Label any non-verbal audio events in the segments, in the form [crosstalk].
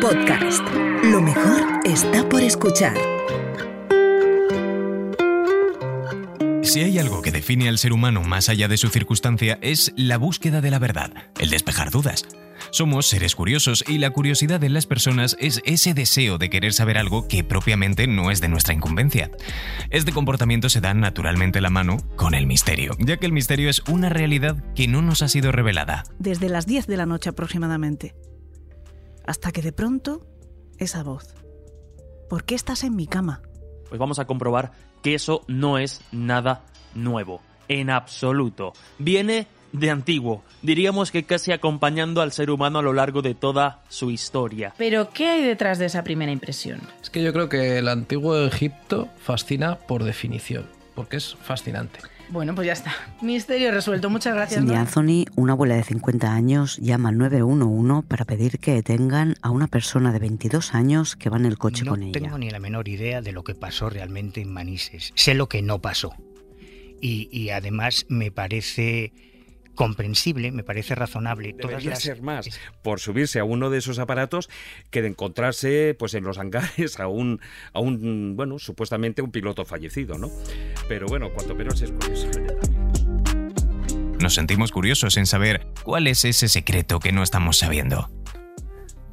Podcast. Lo mejor está por escuchar. Si hay algo que define al ser humano más allá de su circunstancia es la búsqueda de la verdad, el despejar dudas. Somos seres curiosos y la curiosidad en las personas es ese deseo de querer saber algo que propiamente no es de nuestra incumbencia. Este comportamiento se da naturalmente la mano con el misterio, ya que el misterio es una realidad que no nos ha sido revelada. Desde las 10 de la noche aproximadamente. Hasta que de pronto, esa voz. ¿Por qué estás en mi cama? Pues vamos a comprobar que eso no es nada nuevo, en absoluto. Viene de antiguo, diríamos que casi acompañando al ser humano a lo largo de toda su historia. Pero, ¿qué hay detrás de esa primera impresión? Es que yo creo que el antiguo Egipto fascina por definición, porque es fascinante. Bueno, pues ya está. Misterio resuelto. Muchas gracias. Cindy. Anthony, una abuela de 50 años, llama al 911 para pedir que detengan a una persona de 22 años que va en el coche no con ella. tengo ni la menor idea de lo que pasó realmente en Manises. Sé lo que no pasó. Y, y además me parece comprensible, me parece razonable. Todas Debería las- ser más por subirse a uno de esos aparatos que de encontrarse pues en los hangares a un, a un bueno, supuestamente un piloto fallecido, ¿no? Pero bueno, cuanto menos es curioso. Nos sentimos curiosos en saber cuál es ese secreto que no estamos sabiendo.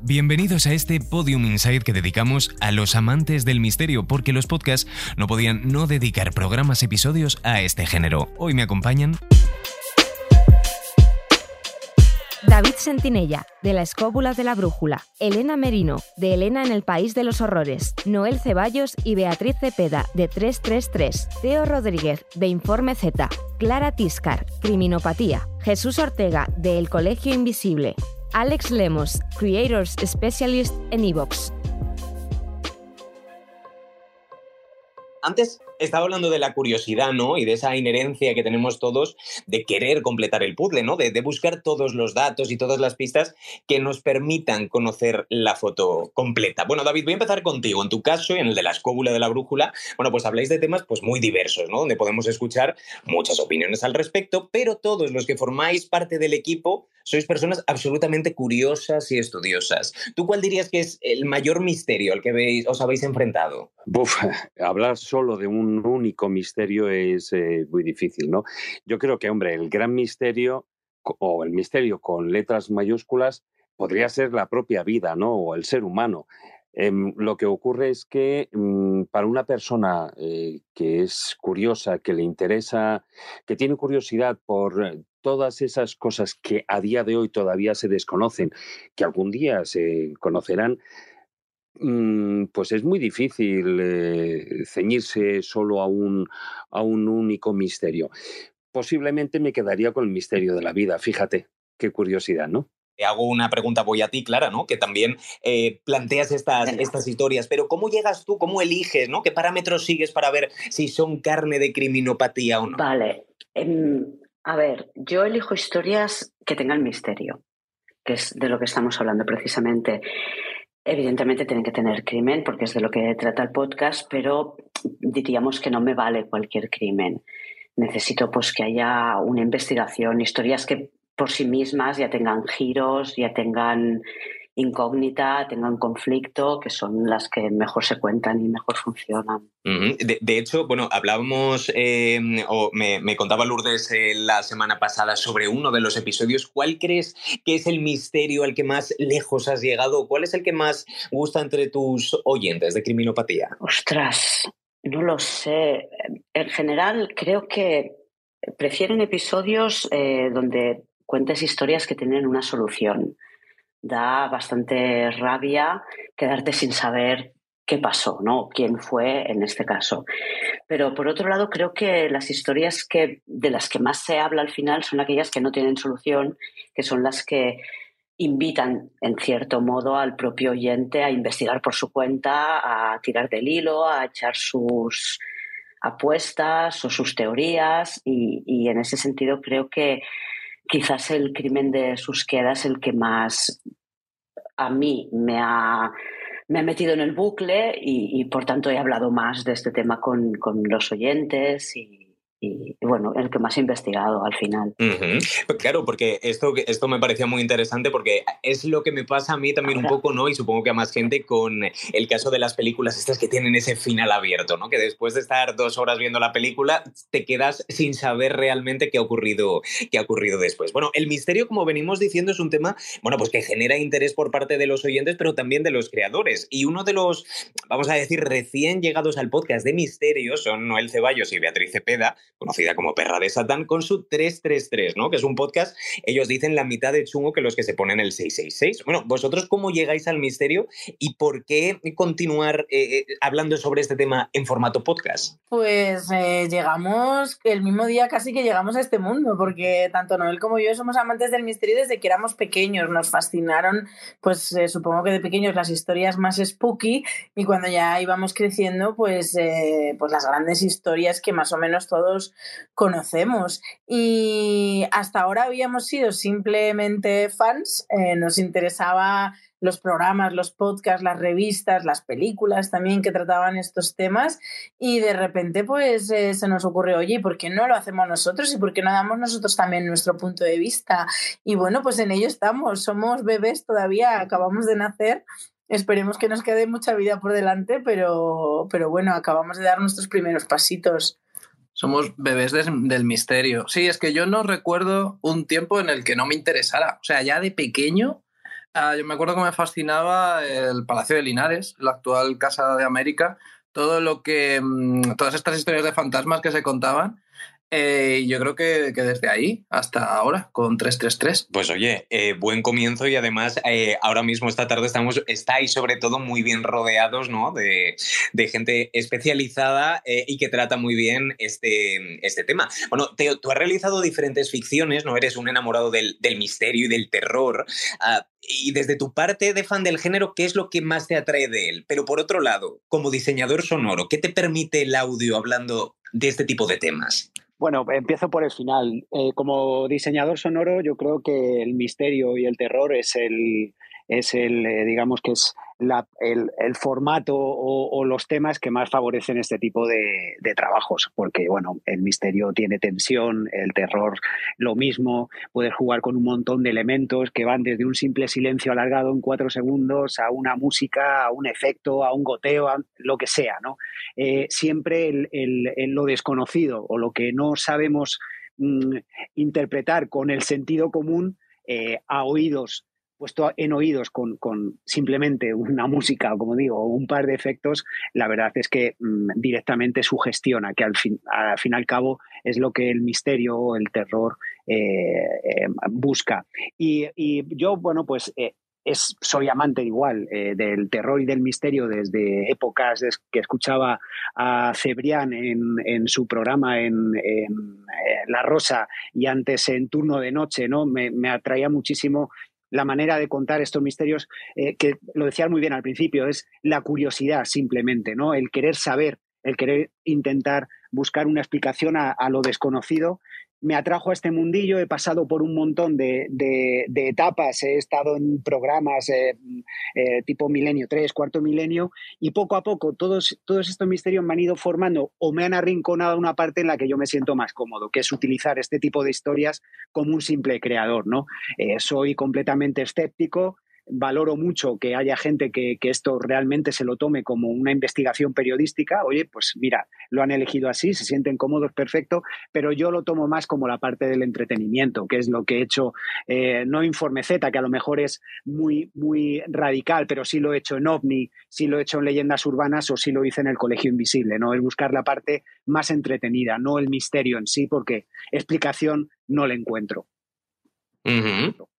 Bienvenidos a este Podium Insight que dedicamos a los amantes del misterio, porque los podcasts no podían no dedicar programas episodios a este género. Hoy me acompañan David Sentinella, de La Escóbula de la Brújula, Elena Merino, de Elena en el País de los Horrores, Noel Ceballos y Beatriz Cepeda, de 333, Teo Rodríguez, de Informe Z, Clara Tiscar, Criminopatía, Jesús Ortega, de El Colegio Invisible, Alex Lemos, Creators Specialist en Evox. Antes estaba hablando de la curiosidad, ¿no? Y de esa inherencia que tenemos todos de querer completar el puzzle, ¿no? De, buscar todos los datos y todas las pistas que nos permitan conocer la foto completa. Bueno, David, voy a empezar contigo. En tu caso y en el de la escóbula de la brújula, bueno, pues habláis de temas pues muy diversos, ¿no? Donde podemos escuchar muchas opiniones al respecto, pero todos los que formáis parte del equipo sois personas absolutamente curiosas y estudiosas. ¿Tú cuál dirías que es el mayor misterio al que os habéis enfrentado? Buf, hablar solo de un único misterio es eh, muy difícil, ¿no? Yo creo que, hombre, el gran misterio o el misterio con letras mayúsculas podría ser la propia vida, ¿no? O el ser humano. Em, lo que ocurre es que mm, para una persona eh, que es curiosa, que le interesa, que tiene curiosidad por eh, todas esas cosas que a día de hoy todavía se desconocen, que algún día se conocerán, pues es muy difícil eh, ceñirse solo a un, a un único misterio. Posiblemente me quedaría con el misterio de la vida, fíjate, qué curiosidad, ¿no? Te hago una pregunta, voy a ti, Clara, ¿no? Que también eh, planteas estas, estas historias, pero ¿cómo llegas tú, cómo eliges, ¿no? ¿Qué parámetros sigues para ver si son carne de criminopatía o no? Vale. em, a ver, yo elijo historias que tengan misterio, que es de lo que estamos hablando precisamente. Evidentemente tienen que tener crimen, porque es de lo que trata el podcast, pero diríamos que no me vale cualquier crimen. Necesito pues que haya una investigación, historias que por sí mismas ya tengan giros, ya tengan incógnita, tengan conflicto, que son las que mejor se cuentan y mejor funcionan. Ujú. De, de hecho, bueno, hablábamos, eh, o me, me contaba Lourdes eh, la semana pasada sobre uno de los episodios. ¿Cuál crees que es el misterio al que más lejos has llegado? ¿Cuál es el que más gusta entre tus oyentes de criminopatía? Ostras, no lo sé. En general, creo que prefieren episodios eh, donde cuentes historias que tienen una solución. Da bastante rabia quedarte sin saber qué pasó, ¿no? Quién fue en este caso. Pero por otro lado, creo que las historias que, de las que más se habla al final son aquellas que no tienen solución, que son las que invitan, en cierto modo, al propio oyente a investigar por su cuenta, a tirar del hilo, a echar sus apuestas o sus teorías y, y en ese sentido creo que quizás el crimen de Susqueda es el que más a mí me ha, me ha metido en el bucle y, por tanto he hablado más de este tema con, con los oyentes y, y, bueno, el que más he investigado al final. Pues claro, porque esto, esto me parecía muy interesante porque es lo que me pasa a mí también un poco, ¿no? Y supongo que a más gente con el caso de las películas estas que tienen ese final abierto, ¿no? Que después de estar dos horas viendo la película te quedas sin saber realmente qué ha ocurrido, qué ha ocurrido después. Bueno, el misterio, como venimos diciendo, es un tema, bueno, pues que genera interés por parte de los oyentes, pero también de los creadores. Y uno de los, vamos a decir, recién llegados al podcast de misterio son Noel Ceballos y Beatriz Cepeda, conocida como Perra de Satán, con su 333, ¿no? Que es un podcast, ellos dicen la mitad de chungo que los que se ponen el 666. Bueno, vosotros cómo llegáis al misterio y por qué continuar eh, eh, hablando sobre este tema en formato podcast? Pues eh, llegamos el mismo día casi que llegamos a este mundo, porque tanto Noel como yo somos amantes del misterio desde que éramos pequeños. Nos fascinaron, pues supongo que de pequeños las historias más spooky y cuando ya íbamos creciendo, pues, pues las grandes historias que más o menos todos conocemos. Y hasta ahora habíamos sido simplemente fans, eh, nos interesaba los programas, los podcasts, las revistas, las películas también que trataban estos temas y de repente pues eh, se nos ocurrió, oye, ¿por qué no lo hacemos nosotros y por qué no damos nosotros también nuestro punto de vista? Y bueno, pues en ello estamos, somos bebés todavía, acabamos de nacer. Esperemos que nos quede mucha vida por delante, pero, pero bueno, acabamos de dar nuestros primeros pasitos. Somos bebés del misterio. Sí, es que yo no recuerdo un tiempo en el que no me interesara. O sea, ya de pequeño, ah, yo me acuerdo que me fascinaba el Palacio de Linares, la actual Casa de América, todo lo que. Mm, todas estas historias de fantasmas que se contaban. Eh, yo creo que, desde ahí hasta ahora, con 333. Pues oye, eh, buen comienzo y además eh, ahora mismo esta tarde estamos, estáis sobre todo muy bien rodeados ¿no? de, gente especializada y que trata muy bien este, este tema. Bueno, tú has realizado diferentes ficciones, ¿no? Eres un enamorado del, misterio y del terror. Ah, y desde tu parte de fan del género, ¿qué es lo que más te atrae de él? Pero por otro lado, como diseñador sonoro, ¿qué te permite el audio hablando de este tipo de temas? Bueno, empiezo por el final. Eh, como diseñador sonoro, yo creo que el misterio y el terror es el, es el, eh, digamos que es el, formato o, los temas que más favorecen este tipo de, trabajos, porque bueno, el misterio tiene tensión, el terror lo mismo, puedes jugar con un montón de elementos que van desde un simple silencio alargado en cuatro segundos a una música, a un efecto, a un goteo, a lo que sea, ¿no? Eh, siempre el, lo desconocido o lo que no sabemos mm, interpretar con el sentido común eh, a oídos puesto en oídos con, simplemente una música, como digo, o un par de efectos, la verdad es que mm, directamente sugestiona, que al fin, al fin y al cabo es lo que el misterio o el terror eh, eh, busca. Y, yo, bueno, pues eh, es, soy amante igual del terror y del misterio desde épocas que escuchaba a Cebrián en, su programa en, La Rosa y antes en Turno de Noche, ¿no? Me, me atraía muchísimo la manera de contar estos misterios, eh, que lo decías muy bien al principio, es la curiosidad simplemente, ¿no? El querer saber, el querer intentar buscar una explicación a, lo desconocido me atrajo a este mundillo, he pasado por un montón de, etapas, he estado en programas eh, eh, tipo Milenio 3, Cuarto Milenio, y poco a poco todos, estos misterios me han ido formando o me han arrinconado una parte en la que yo me siento más cómodo, que es utilizar este tipo de historias como un simple creador. ¿no? Eh, soy completamente escéptico, valoro mucho que haya gente que, esto realmente se lo tome como una investigación periodística. Oye, pues mira, lo han elegido así, se sienten cómodos, perfecto, pero yo lo tomo más como la parte del entretenimiento, que es lo que he hecho, eh, no Informe Z, que a lo mejor es muy, muy radical, pero sí lo he hecho en OVNI, sí lo he hecho en Leyendas Urbanas o sí lo hice en el Colegio Invisible, ¿no? Es buscar la parte más entretenida, no el misterio en sí, porque explicación no le encuentro.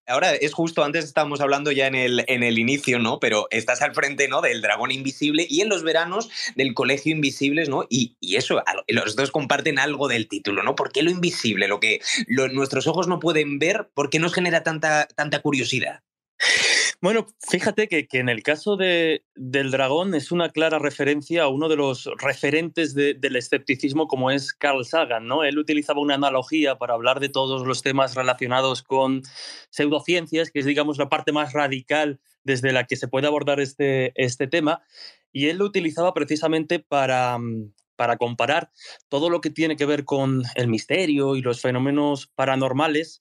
Ahora es justo, antes estábamos hablando ya en el, en el inicio, ¿no? Pero estás al frente, ¿no? Del dragón invisible y en los veranos del colegio invisibles, ¿no? Y, eso, los dos comparten algo del título, ¿no? ¿Por qué lo invisible? Lo que nuestros ojos no pueden ver, ¿por qué nos genera tanta, tanta curiosidad? Bueno, fíjate que, en el caso de, del dragón es una clara referencia a uno de los referentes del escepticismo como es Carl Sagan, ¿no? Él utilizaba una analogía para hablar de todos los temas relacionados con pseudociencias, que es digamos la parte más radical desde la que se puede abordar este, este tema, y él lo utilizaba precisamente para, para comparar todo lo que tiene que ver con el misterio y los fenómenos paranormales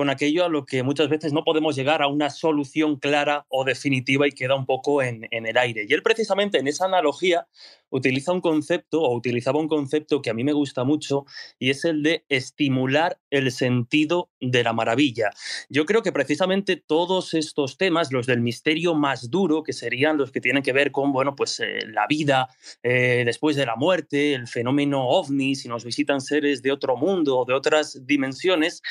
con aquello a lo que muchas veces no podemos llegar a una solución clara o definitiva y queda un poco en, el aire. Y él precisamente en esa analogía utiliza un concepto o utilizaba un concepto que a mí me gusta mucho y es el de estimular el sentido de la maravilla. Yo creo que precisamente todos estos temas, los del misterio más duro, que serían los que tienen que ver con, bueno, pues eh, la vida eh, después de la muerte, el fenómeno ovni, si nos visitan seres de otro mundo o de otras dimensiones,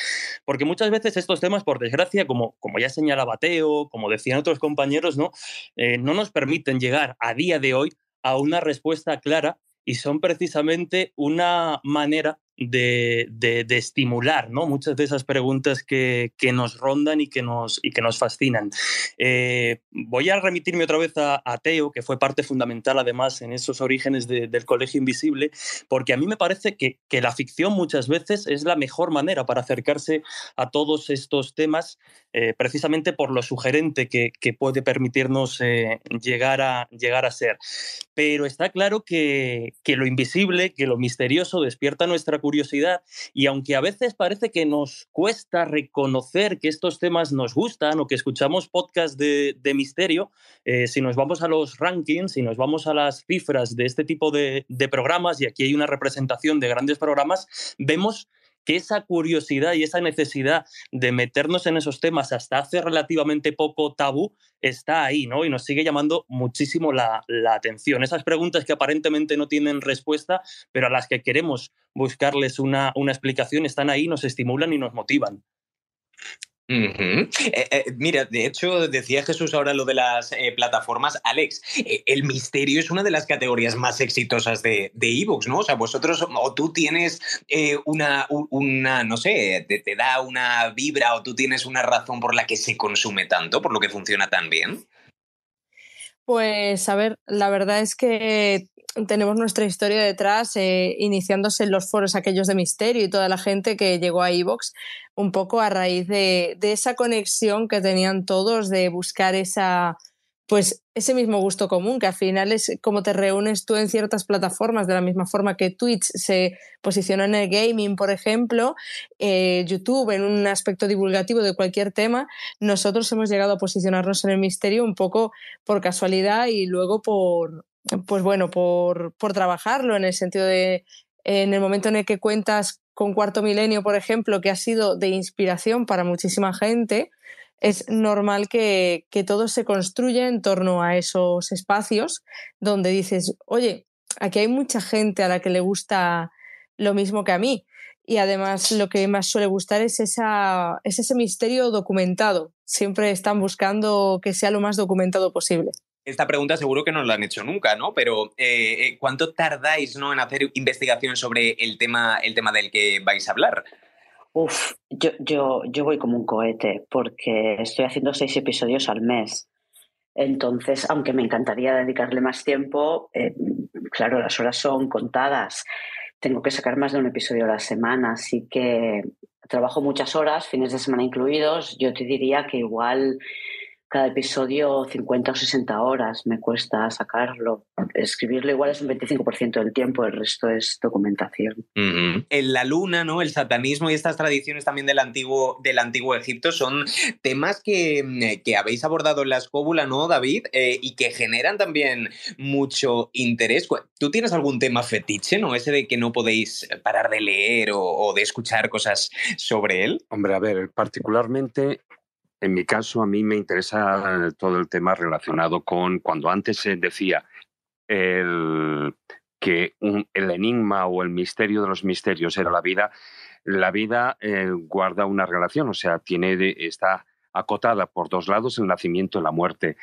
porque muchas veces estos temas, por desgracia, como, como ya señalaba Teo, como decían otros compañeros, ¿no? Eh, no nos permiten llegar a día de hoy a una respuesta clara y son precisamente una manera de, estimular ¿no? muchas de esas preguntas que, nos rondan y que nos, y que nos fascinan. Eh, voy a remitirme otra vez a, Teo, que fue parte fundamental además en esos orígenes del Colegio Invisible, porque a mí me parece que, la ficción muchas veces es la mejor manera para acercarse a todos estos temas, eh, precisamente por lo sugerente que, puede permitirnos eh, llegar, a, llegar a ser. Pero está claro que, que lo invisible, que lo misterioso despierta nuestra curiosidad curiosidad y aunque a veces parece que nos cuesta reconocer que estos temas nos gustan o que escuchamos podcasts de, misterio, eh, si nos vamos a los rankings, si nos vamos a las cifras de este tipo de, de programas, y aquí hay una representación de grandes programas, vemos que esa curiosidad y esa necesidad de meternos en esos temas hasta hace relativamente poco tabú está ahí, ¿no? Y nos sigue llamando muchísimo la, atención. Esas preguntas que aparentemente no tienen respuesta, pero a las que queremos buscarles una, una explicación, están ahí, nos estimulan y nos motivan. Eh, eh, mira, de hecho, decía Jesús ahora lo de las eh, plataformas. Alex, el misterio es una de las categorías más exitosas de Evox, ¿no? O sea, vosotros, o tú tienes una, una, no sé, te, te, da una vibra o tú tienes una razón por la que se consume tanto, por lo que funciona tan bien. Pues, a ver, la verdad es que tenemos nuestra historia detrás, eh, iniciándose en los foros aquellos de misterio y toda la gente que llegó a Evox, un poco a raíz de, de, esa conexión que tenían todos de buscar esa, pues ese mismo gusto común, que al final es como te reúnes tú en ciertas plataformas, de la misma forma que Twitch se posiciona en el gaming, por ejemplo, eh, YouTube en un aspecto divulgativo de cualquier tema, nosotros hemos llegado a posicionarnos en el misterio un poco por casualidad y luego por, pues bueno, por, por trabajarlo en el sentido de, en el momento en el que cuentas con Cuarto Milenio, por ejemplo, que ha sido de inspiración para muchísima gente, es normal que, todo se construya en torno a esos espacios donde dices, oye, aquí hay mucha gente a la que le gusta lo mismo que a mí. Y además lo que más suele gustar es, esa, es ese misterio documentado. Siempre están buscando que sea lo más documentado posible. Esta pregunta seguro que no la han hecho nunca, ¿no? Pero eh, eh, ¿cuánto tardáis ¿no? en hacer investigación sobre el tema, el tema del que vais a hablar? Uf, yo, yo, yo voy como un cohete porque estoy haciendo seis episodios al mes. Entonces, aunque me encantaría dedicarle más tiempo, eh, claro, las horas son contadas. Tengo que sacar más de un episodio a la semana, así que trabajo muchas horas, fines de semana incluidos. Yo te diría que igual cada episodio 50 o 60 horas me cuesta sacarlo. Escribirlo igual es un 25% del tiempo, el resto es documentación. En la luna, ¿no? El satanismo y estas tradiciones también del antiguo, del antiguo Egipto son temas que, mm, que habéis abordado en la escóbula, ¿no, David? Eh, y que generan también mucho interés. ¿Tú tienes algún tema fetiche, ¿no? Ese de que no podéis parar de leer o, o de escuchar cosas sobre él. Hombre, a ver, particularmente en mi caso, a mí me interesa todo el tema relacionado con cuando antes se decía el, que el enigma o el misterio de los misterios era la vida. La vida eh, guarda una relación, o sea, tiene está acotada por dos lados el nacimiento y la muerte.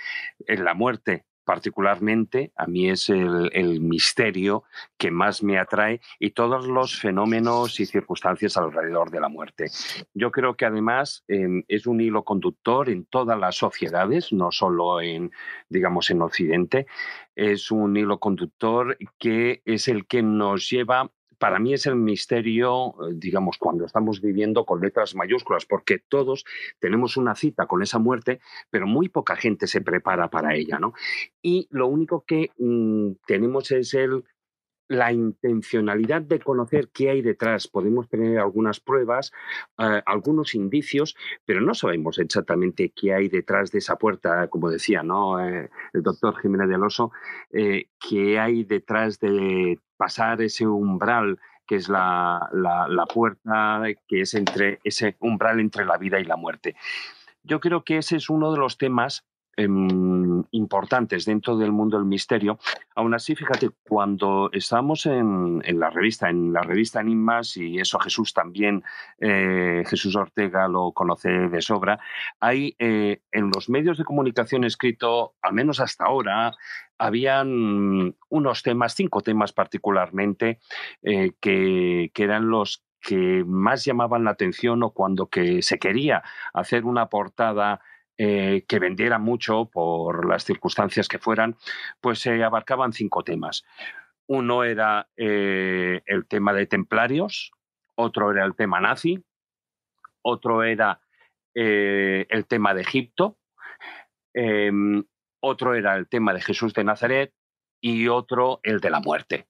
En la muerte particularmente a mí es el, misterio que más me atrae y todos los fenómenos y circunstancias alrededor de la muerte. Yo creo que además em, es un hilo conductor en todas las sociedades, no solo en, digamos, en Occidente, es un hilo conductor que es el que nos lleva para mí es el misterio, eh, digamos, cuando estamos viviendo con letras mayúsculas, porque todos tenemos una cita con esa muerte, pero muy poca gente se prepara para ella, ¿no? Y lo único que mm, tenemos es el, la intencionalidad de conocer qué hay detrás. Podemos tener algunas pruebas, eh, algunos indicios, pero no sabemos exactamente qué hay detrás de esa puerta, como decía ¿no? Eh, el doctor Jiménez del Oso, qué hay detrás de pasar ese umbral que es la, la puerta que es entre ese umbral entre la vida y la muerte. Yo creo que ese es uno de los temas Em, importantes dentro del mundo del misterio. Aún así, fíjate, cuando estábamos en, la revista, en la revista Enigmas, y eso Jesús también, eh, Jesús Ortega lo conoce de sobra, hay eh, en los medios de comunicación escrito, al menos hasta ahora, habían unos temas, cinco temas particularmente, eh, que, que eran los que más llamaban la atención o cuando que se quería hacer una portada eh, que vendiera mucho por las circunstancias que fueran, pues se abarcaban cinco temas. Uno era eh, el tema de templarios, otro era el tema nazi, otro era eh, el tema de Egipto, em, otro era el tema de Jesús de Nazaret y otro el de la muerte.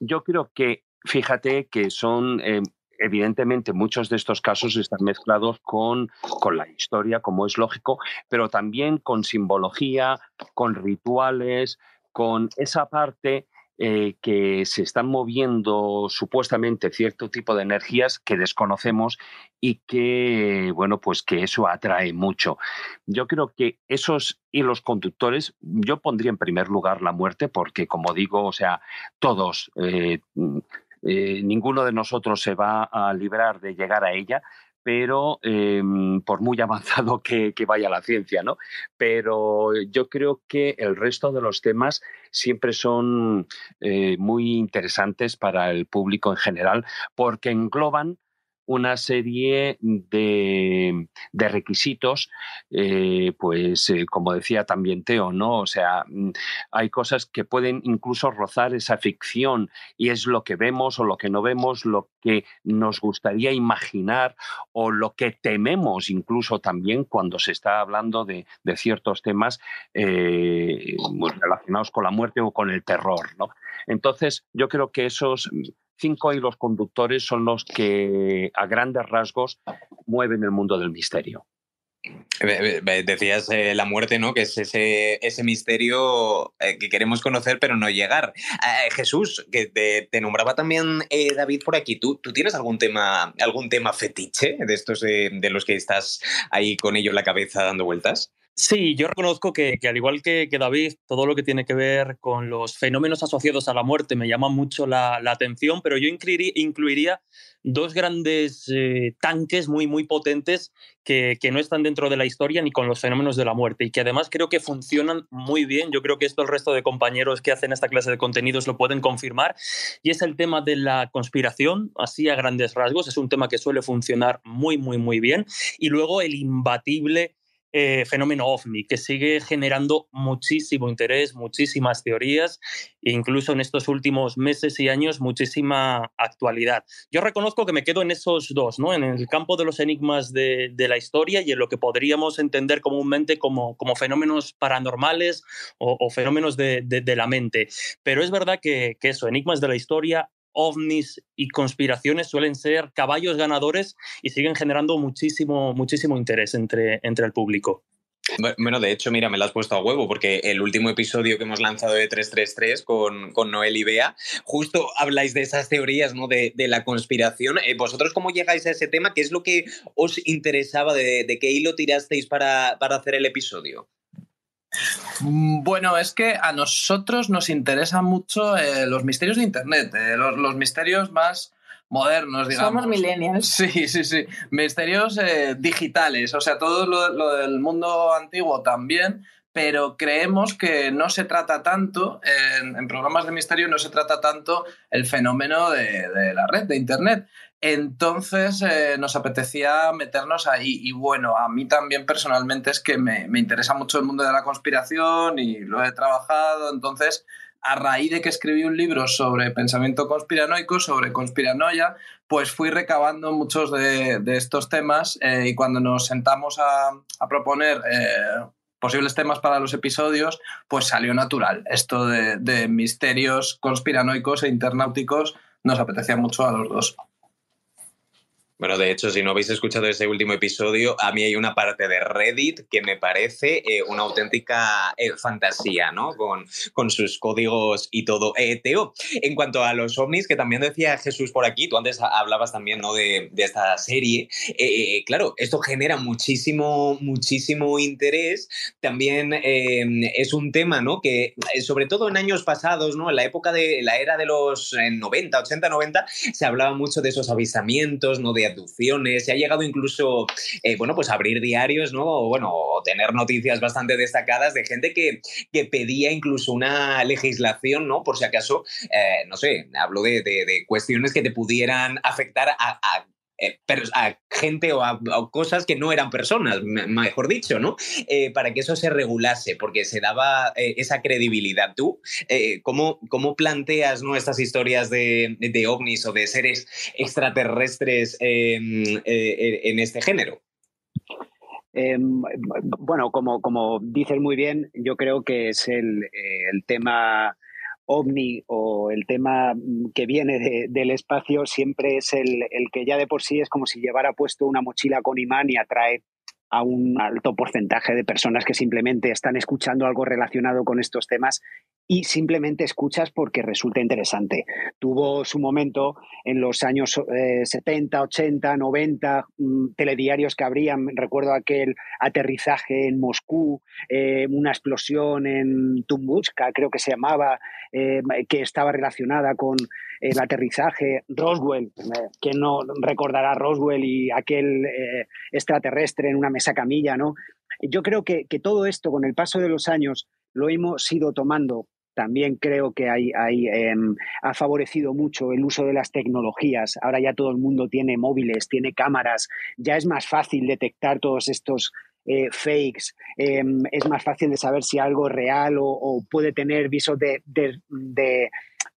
Yo creo que, fíjate que son em, evidentemente muchos de estos casos están mezclados con, con, la historia, como es lógico, pero también con simbología, con rituales, con esa parte eh, que se están moviendo supuestamente cierto tipo de energías que desconocemos y que, bueno, pues que eso atrae mucho. Yo creo que esos hilos conductores, yo pondría en primer lugar la muerte, porque como digo, o sea, todos... Eh, eh, ninguno de nosotros se va a librar de llegar a ella, pero em, por muy [laughs] avanzado que, vaya la ciencia, ¿no? Pero yo creo que el resto de los temas siempre son eh, muy interesantes para el público en general porque engloban una serie de, requisitos, eh, pues eh, como decía también Teo, ¿no? O sea, mm, hay cosas que pueden incluso rozar esa ficción y es lo que vemos o lo que no vemos, lo que nos gustaría imaginar o lo que tememos incluso también cuando se está hablando de, ciertos temas eh, relacionados con la muerte o con el terror, ¿no? Entonces, yo creo que esos cinco hilos conductores son los que a grandes rasgos mueven el mundo del misterio. Decías eh, la muerte, ¿no? Que es ese, misterio eh, que queremos conocer pero no llegar. Eh, Jesús, que te, nombraba también David por aquí. ¿Tú, ¿Tú, tienes algún tema, algún tema fetiche de estos de los que estás ahí con ello en la cabeza dando vueltas? Sí, yo reconozco que, al igual que, David, todo lo que tiene que ver con los fenómenos asociados a la muerte me llama mucho la, atención, pero yo incluiría, dos grandes eh, tanques muy, muy potentes que, no están dentro de la historia ni con los fenómenos de la muerte y que además creo que funcionan muy bien. Yo creo que esto el resto de compañeros que hacen esta clase de contenidos lo pueden confirmar. Y es el tema de la conspiración, así a grandes rasgos. Es un tema que suele funcionar muy, muy, muy bien. Y luego el imbatible eh, fenómeno ovni, que sigue generando muchísimo interés, muchísimas teorías e incluso en estos últimos meses y años muchísima actualidad. Yo reconozco que me quedo en esos dos, ¿no? en el campo de los enigmas de, la historia y en lo que podríamos entender comúnmente como, como fenómenos paranormales o, fenómenos de, la mente. Pero es verdad que, que eso, enigmas de la historia ovnis y conspiraciones suelen ser caballos ganadores y siguen generando muchísimo, muchísimo interés entre, entre el público. Bueno, de hecho, mira, me lo has puesto a huevo, porque el último episodio que hemos lanzado de 333 con, con Noel y Bea, justo habláis de esas teorías, ¿no? De, la conspiración. Eh, ¿Vosotros cómo llegáis a ese tema? ¿Qué es lo que os interesaba? ¿De, de qué hilo tirasteis para, para hacer el episodio? Mm, bueno, es que a nosotros nos interesan mucho eh, los misterios de Internet, eh, los, misterios más modernos, digamos. Somos millennials. [laughs] Sí, sí, sí. Misterios eh, digitales, o sea, todo lo, del mundo antiguo también, pero creemos que no se trata tanto, en, programas de misterio no se trata tanto el fenómeno de, de la red, de Internet, entonces eh, nos apetecía meternos ahí y bueno, a mí también personalmente es que me, interesa mucho el mundo de la conspiración y lo he trabajado, entonces a raíz de que escribí un libro sobre pensamiento conspiranoico, sobre conspiranoia, pues fui recabando muchos de, estos temas eh, y cuando nos sentamos a, proponer eh, posibles temas para los episodios, pues salió natural. Esto de, de misterios conspiranoicos e internauticos nos apetecía mucho a los dos. Bueno, de hecho, si no habéis escuchado ese último episodio, a mí hay una parte de Reddit que me parece eh, una auténtica eh, fantasía, ¿no? Con, con, sus códigos y todo. Eh, Teo, en cuanto a los ovnis, que también decía Jesús por aquí, tú antes hablabas también, ¿no? De, de esta serie. claro, esto genera muchísimo, muchísimo interés. También es un tema, ¿no? Que sobre todo en años pasados, ¿no? En la época de la era de los 90, 80, 90, se hablaba mucho de esos avistamientos, ¿no? De se ha llegado incluso, eh, bueno, pues a abrir diarios, ¿no? O, bueno, tener noticias bastante destacadas de gente que, que pedía incluso una legislación, ¿no? Por si acaso, eh, no sé, hablo de, de, cuestiones que te pudieran afectar a eh, a gente o a, cosas que no eran personas, mejor dicho, ¿no? Eh, para que eso se regulase, porque se daba eh, esa credibilidad. ¿Tú ¿cómo, ¿cómo, planteas ¿no? estas historias de, de, ovnis o de seres extraterrestres em, en este género? Em, bueno, como, como dices muy bien, yo creo que es el, el tema ovni o el tema mm, que viene del espacio siempre es el, el, que ya de por sí es como si llevara puesto una mochila con imán y atrae a un alto porcentaje de personas que simplemente están escuchando algo relacionado con estos temas y simplemente escuchas porque resulta interesante. Tuvo su momento en los años 70, 80, 90, telediarios que habrían, recuerdo aquel aterrizaje en Moscú, eh, una explosión en Tunguska, creo que se llamaba, eh, que estaba relacionada con el aterrizaje, Roswell, eh, que no recordará Roswell y aquel extraterrestre en una mesa camilla, ¿no? Yo creo que, que todo esto, con el paso de los años, lo hemos ido tomando también creo que hay, em, ha favorecido mucho el uso de las tecnologías. Ahora ya todo el mundo tiene móviles, tiene cámaras, ya es más fácil detectar todos estos eh, fakes, em, es más fácil de saber si algo es real o, puede tener visos de,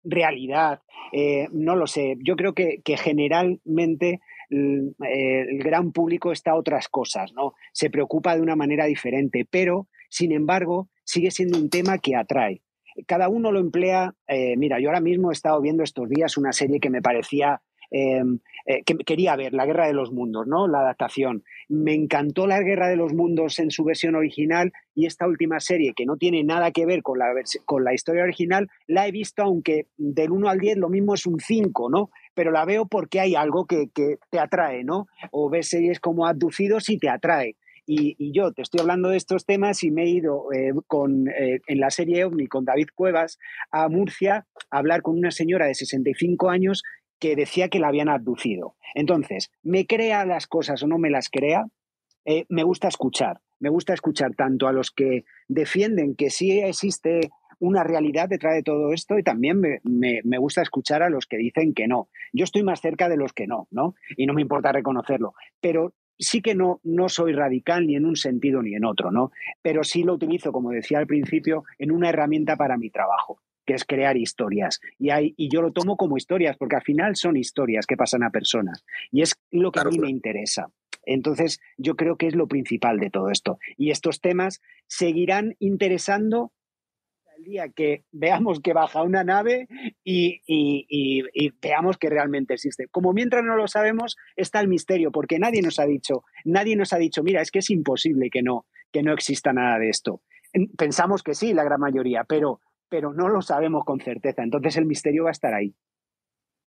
realidad. Eh, no lo sé, yo creo que, generalmente el, el, gran público está a otras cosas, ¿no? Se preocupa de una manera diferente, pero, sin embargo, sigue siendo un tema que atrae cada uno lo emplea. Eh, mira, yo ahora mismo he estado viendo estos días una serie que me parecía em, eh, que quería ver, La Guerra de los Mundos, ¿no? La adaptación. Me encantó La Guerra de los Mundos en su versión original y esta última serie, que no tiene nada que ver con la, con la historia original, la he visto, aunque del 1 al 10 lo mismo es un 5, ¿no? Pero la veo porque hay algo que, que te atrae, ¿no? O ves series como Abducidos y te atrae. Y, yo te estoy hablando de estos temas y me he ido eh, con, eh, en la serie OVNI con David Cuevas a Murcia a hablar con una señora de 65 años que decía que la habían abducido. Entonces, me crea las cosas o no me las crea, eh, me gusta escuchar. Me gusta escuchar tanto a los que defienden que sí existe una realidad detrás de todo esto y también me, me, me, gusta escuchar a los que dicen que no. Yo estoy más cerca de los que no, ¿no? Y no me importa reconocerlo. Pero sí que no, no soy radical ni en un sentido ni en otro, ¿no? Pero sí lo utilizo, como decía al principio, en una herramienta para mi trabajo que es crear historias. Y, hay, y yo lo tomo como historias, porque al final son historias que pasan a personas. Y es lo que a mí me interesa. Entonces, yo creo que es lo principal de todo esto. Y estos temas seguirán interesando día que veamos que baja una nave y, veamos que realmente existe. Como mientras no lo sabemos, está el misterio, porque nadie nos ha dicho, nadie nos ha dicho, mira, es que es imposible que no, que no exista nada de esto. Pensamos que sí, la gran mayoría, pero, pero no lo sabemos con certeza. Entonces el misterio va a estar ahí.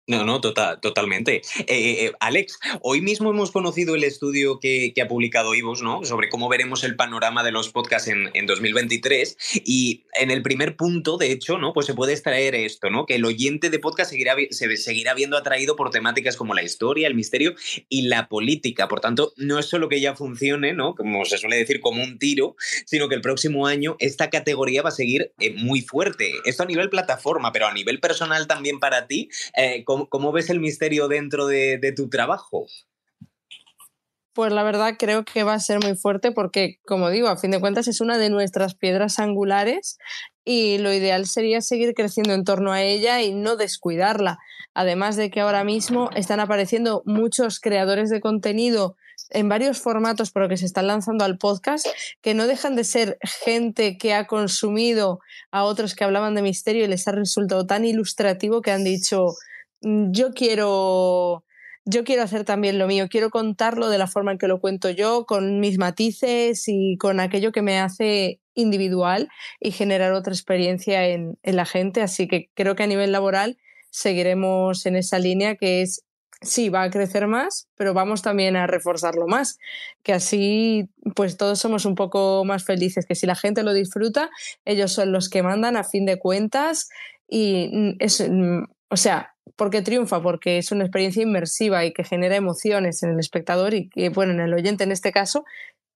No, no, tota-, totalmente. Eh, eh, eh, Alex, hoy mismo hemos conocido el estudio que, ha publicado Ivos, ¿no? Sobre cómo veremos el panorama de los podcasts en, en, 2023. Y en el primer punto, de hecho, ¿no? Pues se puede extraer esto, ¿no? Que el oyente de podcast seguirá, se seguirá viendo atraído por temáticas como la historia, el misterio y la política. Por tanto, no es solo que ya funcione, ¿no? Como se suele decir, como un tiro, sino que el próximo año esta categoría va a seguir muy fuerte. Esto a nivel plataforma, pero a nivel personal también para ti. ¿Cómo, ves el misterio dentro de, tu trabajo? Pues la verdad creo que va a ser muy fuerte porque, como digo, a fin de cuentas es una de nuestras piedras angulares y lo ideal sería seguir creciendo en torno a ella y no descuidarla. Además de que ahora mismo están apareciendo muchos creadores de contenido en varios formatos por lo que se están lanzando al podcast, que no dejan de ser gente que ha consumido a otros que hablaban de misterio y les ha resultado tan ilustrativo que han dicho, "Mm, yo quiero yo quiero hacer también lo mío, quiero contarlo de la forma en que lo cuento yo, con mis matices y con aquello que me hace individual y generar otra experiencia en, en la gente. Así que creo que a nivel laboral seguiremos en esa línea que es sí, va a crecer más, pero vamos también a reforzarlo más, que así pues todos somos un poco más felices, que si la gente lo disfruta, ellos son los que mandan a fin de cuentas y mm, es, mm, o sea, porque triunfa, porque es una experiencia inmersiva y que genera emociones en el espectador y que, bueno, en el oyente en este caso,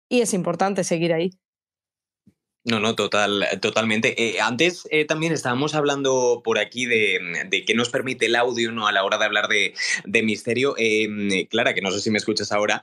y es importante seguir ahí. No, no, total, totalmente. Eh, antes eh, también estábamos hablando por aquí de, de qué nos permite el audio ¿no? a la hora de hablar de, de misterio. Eh, Clara, que no sé si me escuchas ahora.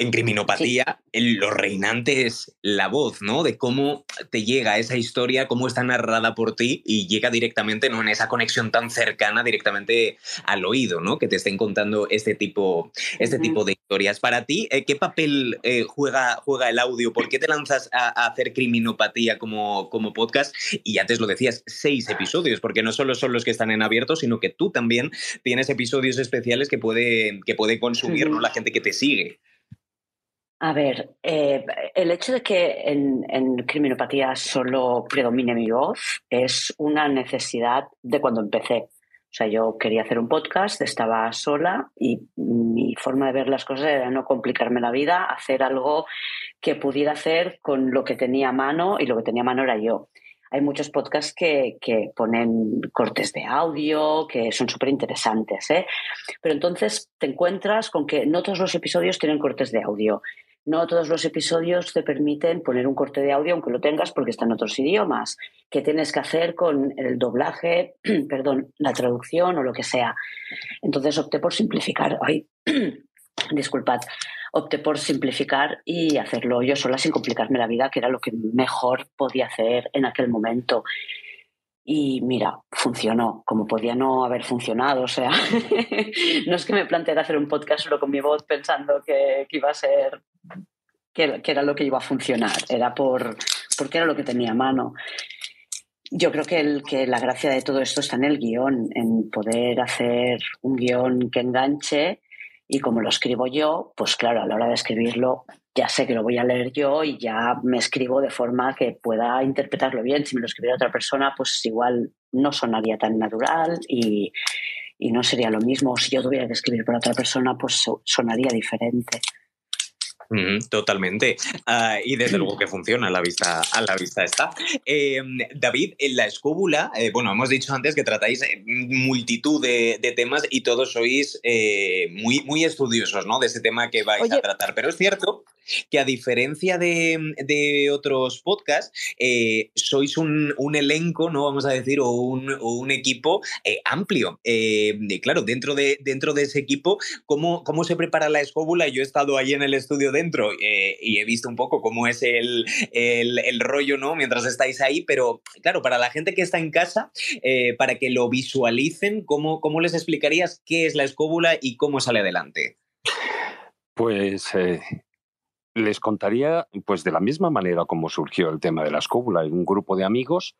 En criminopatía, lo reinante es la voz, ¿no? De cómo te llega esa historia, cómo está narrada por ti y llega directamente, ¿no? En esa conexión tan cercana directamente al oído, ¿no? Que te estén contando este tipo, este tipo de historias. Para ti, eh, ¿qué papel eh, juega, juega el audio? ¿Por qué te lanzas a, a hacer criminopatía como, como podcast? Y antes lo decías, seis episodios, porque no solo son los que están en abierto, sino que tú también tienes episodios especiales que puede, que puede consumir la gente que te sigue. A ver, eh, el hecho de que en, en criminopatía solo predomine mi voz es una necesidad de cuando empecé. O sea, yo quería hacer un podcast, estaba sola y mi forma de ver las cosas era no complicarme la vida, hacer algo que pudiera hacer con lo que tenía a mano y lo que tenía a mano era yo. Hay muchos podcasts que, que ponen cortes de audio, que son súper interesantes, ¿eh? Pero entonces te encuentras con que no todos los episodios tienen cortes de audio. No todos los episodios te permiten poner un corte de audio, aunque lo tengas porque está en otros idiomas. ¿Qué tienes que hacer con el doblaje, [clears throat] perdón, la traducción o lo que sea? Entonces opté por simplificar. Ay, [clears throat] disculpad. Opté por simplificar y hacerlo yo sola sin complicarme la vida, que era lo que mejor podía hacer en aquel momento. Y mira, funcionó, como podía no haber funcionado. O sea, [laughs] no es que me planteara hacer un podcast solo con mi voz pensando que, iba a ser, que, que era lo que iba a funcionar, era por, porque era lo que tenía a mano. Yo creo que, el, que la gracia de todo esto está en el guion, en poder hacer un guion que enganche y como lo escribo yo, pues claro, a la hora de escribirlo ya sé que lo voy a leer yo y ya me escribo de forma que pueda interpretarlo bien. Si me lo escribiera otra persona, pues igual no sonaría tan natural y, y no sería lo mismo. Si yo tuviera que escribir para otra persona, pues so- sonaría diferente. Mm, totalmente. Ah, y desde luego que funciona, a la vista, a la vista está. Eh, David, en la escóbula, eh, bueno, hemos dicho antes que tratáis eh, multitud de, de temas y todos sois eh, muy, muy estudiosos ¿no? de ese tema que vais a tratar. Pero es cierto que a diferencia de, de otros podcasts, eh, sois un, un elenco, ¿no? Vamos a decir, o un, un equipo eh, amplio. Eh, y claro, dentro de, dentro de ese equipo, ¿cómo, ¿cómo se prepara la escóbula? Yo he estado ahí en el estudio dentro y he visto un poco cómo es el, el, rollo, ¿no? Mientras estáis ahí, pero claro, para la gente que está en casa, para que lo visualicen, ¿cómo, ¿cómo les explicarías qué es la escóbula y cómo sale adelante? Pues les contaría, pues de la misma manera como surgió el tema de la escóbula, un grupo de amigos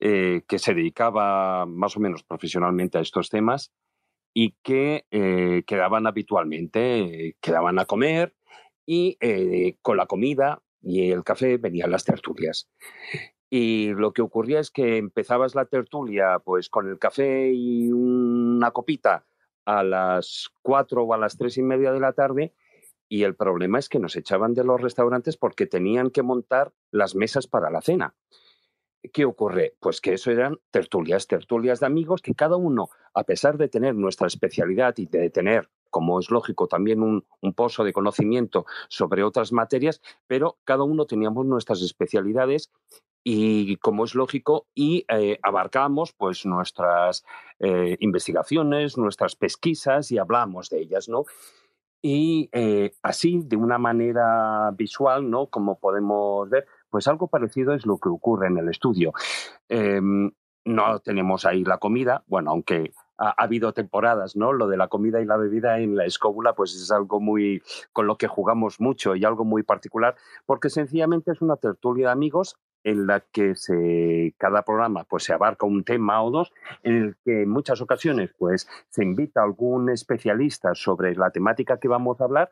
eh, que se dedicaba más o menos profesionalmente a estos temas y que eh, quedaban habitualmente, eh, quedaban a comer y con la comida y el café venían las tertulias. Y lo que ocurría es que empezabas la tertulia pues con el café y una copita a las cuatro o a las tres y media de la tarde y el problema es que nos echaban de los restaurantes porque tenían que montar las mesas para la cena. ¿Qué ocurre? Pues que eso eran tertulias, tertulias de amigos que cada uno, a pesar de tener nuestra especialidad y de tener, como es lógico, también un, pozo de conocimiento sobre otras materias, pero cada uno teníamos nuestras especialidades y como es lógico, y eh, abarcamos pues nuestras eh, investigaciones, nuestras pesquisas y hablamos de ellas, ¿no? Y eh, así, de una manera visual, ¿no? Como podemos ver, pues algo parecido es lo que ocurre en el estudio. Em, no tenemos ahí la comida, bueno, aunque ha, habido temporadas, ¿no? Lo de la comida y la bebida en la escóbula, pues es algo muy con lo que jugamos mucho y algo muy particular, porque sencillamente es una tertulia de amigos en la que cada programa pues, se abarca un tema o dos, en el que en muchas ocasiones pues, se invita a algún especialista sobre la temática que vamos a hablar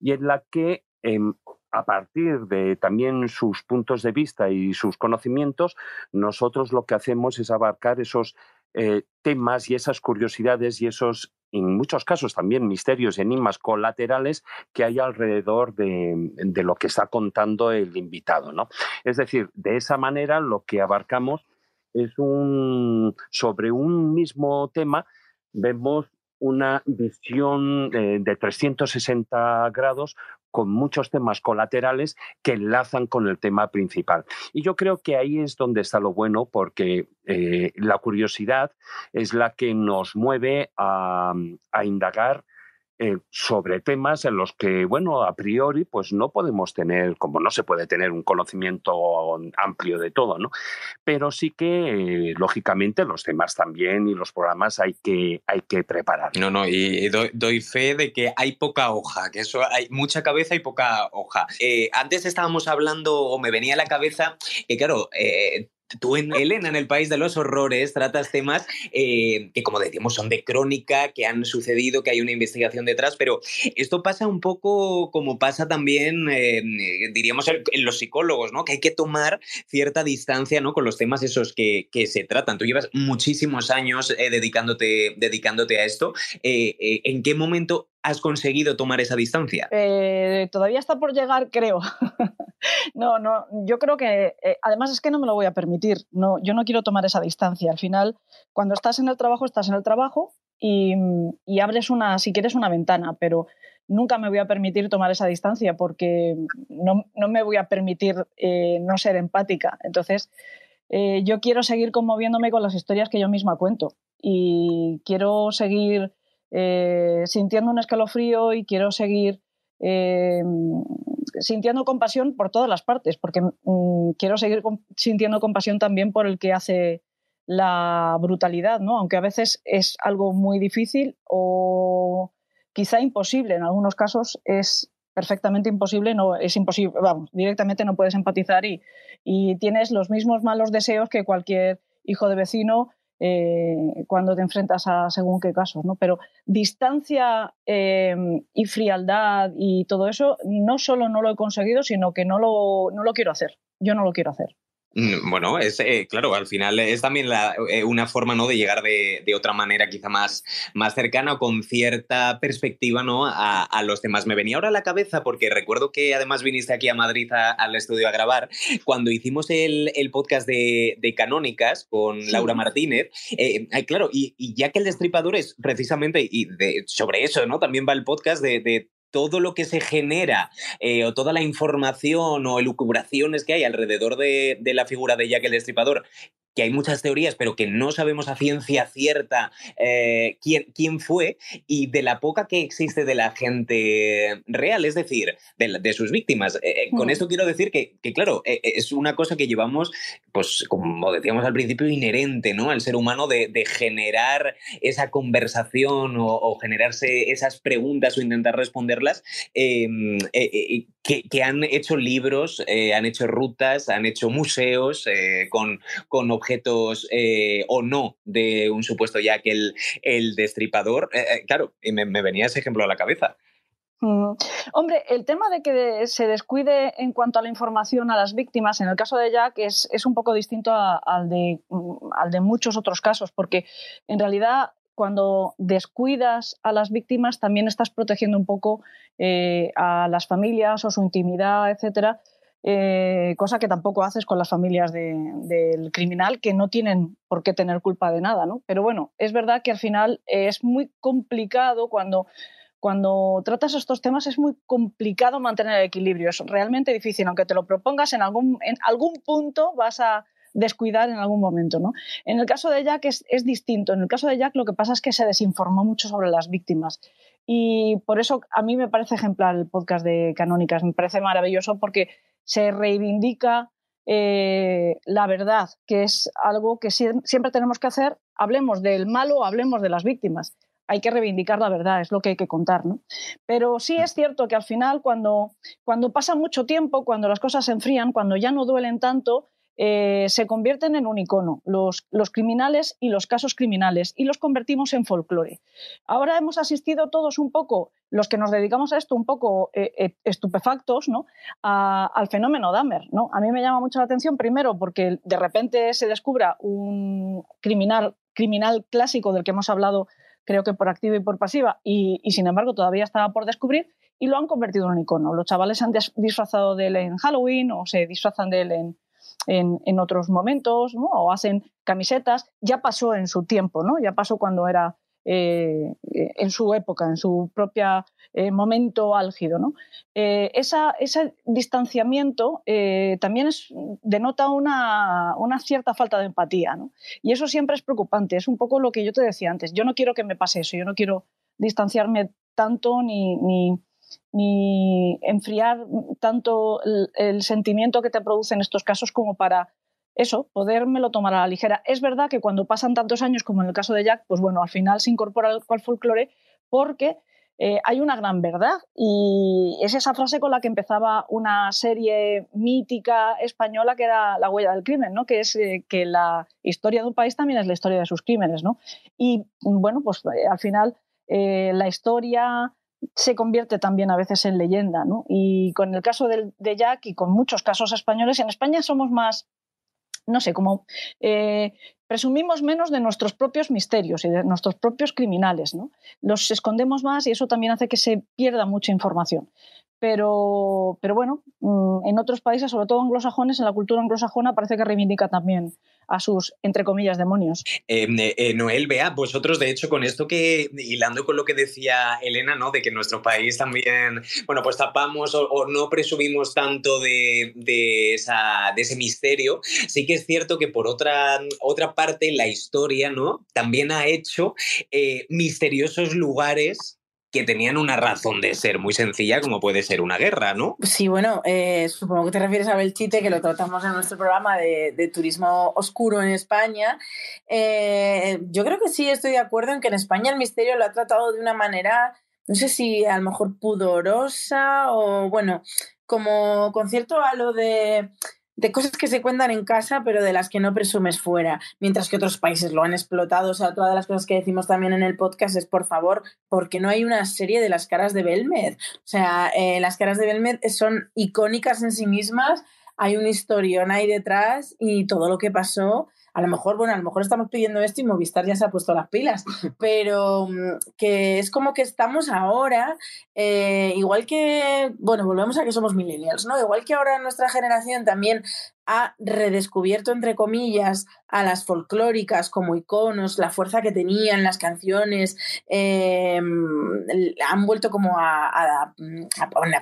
y en la que em, a partir de también sus puntos de vista y sus conocimientos, nosotros lo que hacemos es abarcar esos eh, temas y esas curiosidades y esos, en muchos casos también misterios y enigmas colaterales que hay alrededor de, lo que está contando el invitado. ¿no? Es decir, de esa manera lo que abarcamos es un, sobre un mismo tema, vemos una visión eh, de 360 grados con muchos temas colaterales que enlazan con el tema principal. Y yo creo que ahí es donde está lo bueno, porque eh, la curiosidad es la que nos mueve a, a indagar eh, sobre temas en los que, bueno, a priori, pues no podemos tener, como no se puede tener un conocimiento amplio de todo, ¿no? Pero sí que, eh, lógicamente, los temas también y los programas hay que, hay que preparar. No, no, y doy, fe de que hay poca hoja, que eso hay mucha cabeza y poca hoja. Eh, antes estábamos hablando, o me venía a la cabeza, que claro, Tú en Elena, en el País de los Horrores, tratas temas eh, que, como decíamos, son de crónica, que han sucedido, que hay una investigación detrás, pero esto pasa un poco como pasa también, eh, diríamos, en los psicólogos, ¿no? Que hay que tomar cierta distancia, ¿no? Con los temas esos que, que se tratan. Tú llevas muchísimos años eh, dedicándote, dedicándote a esto. ¿En qué momento has conseguido tomar esa distancia? todavía está por llegar, creo. [laughs] no, no, yo creo que, eh, además es que no me lo voy a permitir, no, yo no quiero tomar esa distancia. Al final, cuando estás en el trabajo, estás en el trabajo y, abres una, si quieres, una ventana, pero nunca me voy a permitir tomar esa distancia porque no, me voy a permitir eh, no ser empática. Entonces, eh, yo quiero seguir conmoviéndome con las historias que yo misma cuento y quiero seguir sintiendo un escalofrío y quiero seguir sintiendo compasión por todas las partes, porque mm, quiero seguir sintiendo compasión también por el que hace la brutalidad, ¿no? Aunque a veces es algo muy difícil o quizá imposible, en algunos casos es perfectamente imposible, no es imposible, vamos, directamente no puedes empatizar y, y tienes los mismos malos deseos que cualquier hijo de vecino eh, cuando te enfrentas a según qué casos, ¿no? Pero distancia eh, y frialdad y todo eso, no solo no lo he conseguido, sino que no lo, no lo quiero hacer. Yo no lo quiero hacer. Mm, bueno, es eh, claro, al final es también eh, una forma ¿no? de llegar de, otra manera quizá más, más cercana o con cierta perspectiva ¿no? a, los temas. Me venía ahora a la cabeza porque recuerdo que además viniste aquí a Madrid al estudio a grabar cuando hicimos el, podcast de, Canónicas con Laura Martínez. Eh, claro, y, ya que el destripador es precisamente, y sobre eso ¿no? también va el podcast de todo lo que se genera eh, o toda la información o elucubraciones que hay alrededor de, de la figura de Jack el Destripador que hay muchas teorías, pero que no sabemos a ciencia cierta eh, quién, quién, fue, y de la poca que existe de la gente real, es decir, de, sus víctimas. Eh, con mm. esto quiero decir que, claro, es una cosa que llevamos, pues como decíamos al principio, inherente ¿no? al ser humano de, generar esa conversación o, generarse esas preguntas o intentar em, que, que, han hecho libros, han hecho rutas, han hecho museos con, con objetos eh, o no de un supuesto Jack el, el destripador. Eh, eh, claro, me, me venía ese ejemplo a la cabeza. Mm. Hombre, el tema de que se descuide en cuanto a la información a las víctimas, en el caso de Jack, es, es un poco distinto al, de, mm, al de muchos otros casos, porque en realidad cuando descuidas a las víctimas también estás protegiendo un poco a las familias o su intimidad, etcétera, eh, cosa que tampoco haces con las familias del criminal que no tienen por qué tener culpa de nada, ¿no? Pero bueno, es verdad que al final es muy complicado cuando, cuando tratas estos temas, es muy complicado mantener el equilibrio, es realmente difícil, aunque te lo propongas en algún, en algún punto vas a descuidar en algún momento. ¿no? En el caso de Jack es, distinto. En el caso de Jack lo que pasa es que se desinformó mucho sobre las víctimas. Y por eso a mí me parece ejemplar el podcast de Canónicas, me parece maravilloso porque se reivindica eh, la verdad, que es algo que siempre tenemos que hacer, hablemos del malo, hablemos de las víctimas. Hay que reivindicar la verdad, es lo que hay que contar. ¿no? Pero sí es cierto que al final, cuando, cuando pasa mucho tiempo, cuando las cosas se enfrían, cuando ya no duelen tanto, eh, se convierten en un icono, los, los, criminales y los casos criminales, y los convertimos en folclore. Ahora hemos asistido todos un poco, los que nos dedicamos a esto, un poco eh, eh, estupefactos, ¿no? al fenómeno Dahmer. ¿no? A mí me llama mucho la atención, primero, porque de repente se descubra un criminal, criminal clásico del que hemos hablado, creo que por activa y por pasiva, y, sin embargo todavía estaba por descubrir, y lo han convertido en un icono. Los chavales se han disfrazado de él en Halloween o se disfrazan de él en, en, otros momentos, o hacen camisetas. Ya pasó en su tiempo, ¿no? ya pasó cuando era eh, en su época, en su propio eh, momento álgido. ¿no? Eh, ese distanciamiento también es, denota una, una, cierta falta de empatía. ¿no? Y eso siempre es preocupante. Es un poco lo que yo te decía antes. Yo no quiero que me pase eso. Yo no quiero distanciarme tanto ni, ni ni enfriar tanto el, sentimiento que te producen estos casos como para eso, podérmelo tomar a la ligera. Es verdad que cuando pasan tantos años, como en el caso de Jack, pues bueno, al final se incorpora al, folclore porque eh, hay una gran verdad y es esa frase con la que empezaba una serie mítica española que era La huella del crimen, ¿no? que es eh, que la historia de un país también es la historia de sus crímenes. ¿no? Y bueno, pues eh, al final la historia se convierte también a veces en leyenda. ¿no? Y con el caso de, Jack y con muchos casos españoles, en España somos más, no sé, como eh, presumimos menos de nuestros propios misterios y de nuestros propios criminales. ¿no? Los escondemos más y eso también hace que se pierda mucha información. Pero, pero bueno, mm, en otros países, sobre todo anglosajones, en la cultura anglosajona parece que reivindica también a sus, entre comillas, demonios. Em, eh, eh, Noel, vea, vosotros de hecho con esto que, hilando con lo que decía Elena, ¿no? De que en nuestro país también, bueno, pues tapamos o, no presumimos tanto de, de, esa, de ese misterio, sí que es cierto que por otra, otra parte la historia, ¿no? También ha hecho eh, misteriosos lugares que tenían una razón de ser muy sencilla, como puede ser una guerra, ¿no? Sí, bueno, eh, supongo que te refieres a Belchite, que lo tratamos en nuestro programa de, turismo oscuro en España. Eh, yo creo que sí estoy de acuerdo en que en España el misterio lo ha tratado de una manera, no sé si a lo mejor pudorosa o, bueno, como con cierto halo de de cosas que se cuentan en casa, pero de las que no presumes fuera, mientras que otros países lo han explotado. O sea, todas las cosas que decimos también en el podcast es, por favor, porque no hay una serie de las caras de Belmed. O sea, eh, las caras de Belmed son icónicas en sí mismas, hay un historión ahí detrás y todo lo que pasó a lo mejor, bueno, a lo mejor estamos pidiendo esto y Movistar ya se ha puesto las pilas, [laughs] pero mm, que es como que estamos ahora, eh, igual que, bueno, volvemos a que somos millennials, ¿no? Igual que ahora nuestra generación también ha redescubierto, entre comillas, a las folclóricas como iconos, la fuerza que tenían las canciones, em, han vuelto como a,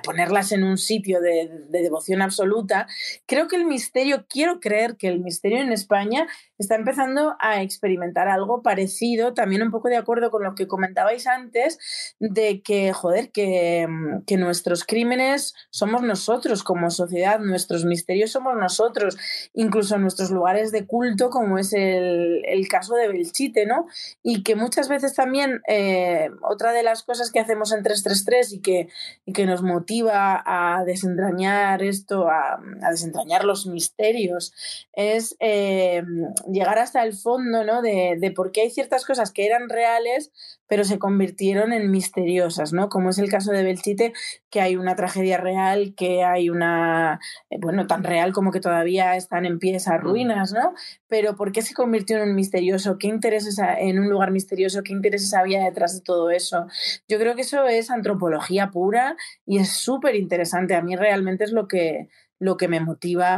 ponerlas en un sitio de, de, devoción absoluta. Creo que el misterio, quiero creer que el misterio en España está empezando a experimentar algo parecido, también un poco de acuerdo con lo que comentabais antes, de que, joder, que, que nuestros crímenes somos nosotros como sociedad, nuestros misterios somos nosotros, incluso nuestros lugares de culto, como es el, el caso de Belchite, ¿no? Y que muchas veces también, eh, otra de las cosas que hacemos en 333 y que, y que nos motiva a desentrañar esto, a, a desentrañar los misterios, es eh, llegar hasta el fondo, ¿no? De, de por qué hay ciertas cosas que eran reales, pero se convirtieron en misteriosas, ¿no? Como es el caso de Belchite, que hay una tragedia real, que hay una, eh, bueno, tan real como que todavía están en pie esas mm. ruinas, ¿no? Pero ¿por qué se convirtió en un misterioso? ¿Qué intereses en un lugar misterioso? ¿Qué intereses había detrás de todo eso? Yo creo que eso es antropología pura y es súper interesante. A mí realmente es lo que lo que me motiva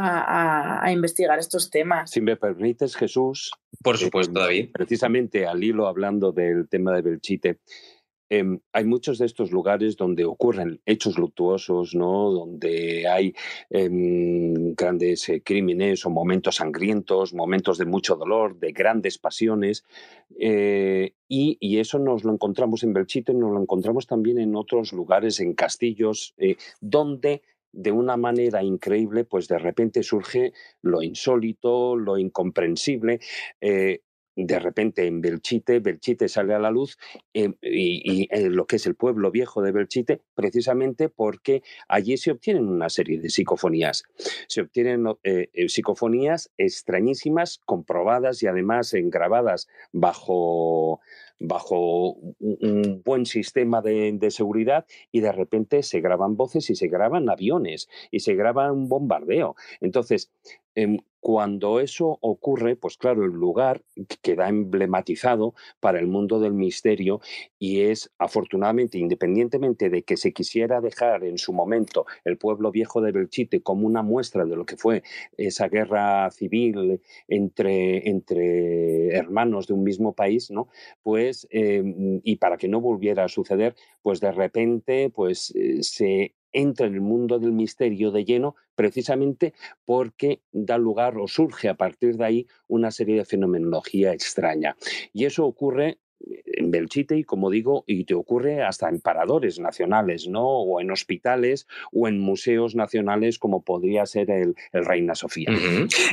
a, investigar estos temas. Si me permites, Jesús. Por supuesto, eh, David. Precisamente al hilo hablando del tema de Belchite, em, hay muchos de estos lugares donde ocurren hechos luctuosos, ¿no? donde hay em, grandes eh, crímenes o momentos sangrientos, momentos de mucho dolor, de grandes pasiones. Eh, y, y, eso nos lo encontramos en Belchite, nos lo encontramos también en otros lugares, en castillos, donde de una manera increíble, pues de repente surge lo insólito, lo incomprensible. Eh, de repente en Belchite, Belchite sale a la luz em, y, en lo que es el pueblo viejo de Belchite, precisamente porque allí se obtienen una serie de psicofonías. Se obtienen eh, eh, psicofonías extrañísimas, comprobadas y además grabadas bajo, bajo un buen sistema de, seguridad y de repente se graban voces y se graban aviones y se graba un bombardeo. Entonces, Em, cuando eso ocurre, pues claro, el lugar queda emblematizado para el mundo del misterio y es afortunadamente, independientemente de que se quisiera dejar en su momento el pueblo viejo de Belchite como una muestra de lo que fue esa guerra civil entre, entre hermanos de un mismo país, ¿no? Pues, em, y para que no volviera a suceder, pues de repente pues, eh, se entra en el mundo del misterio de lleno precisamente porque da lugar o surge a partir de ahí una serie de fenomenología extraña. Y eso ocurre en Belchite y como digo, y te ocurre hasta en paradores nacionales, ¿no? O en hospitales o en museos nacionales como podría ser el, Reina Sofía.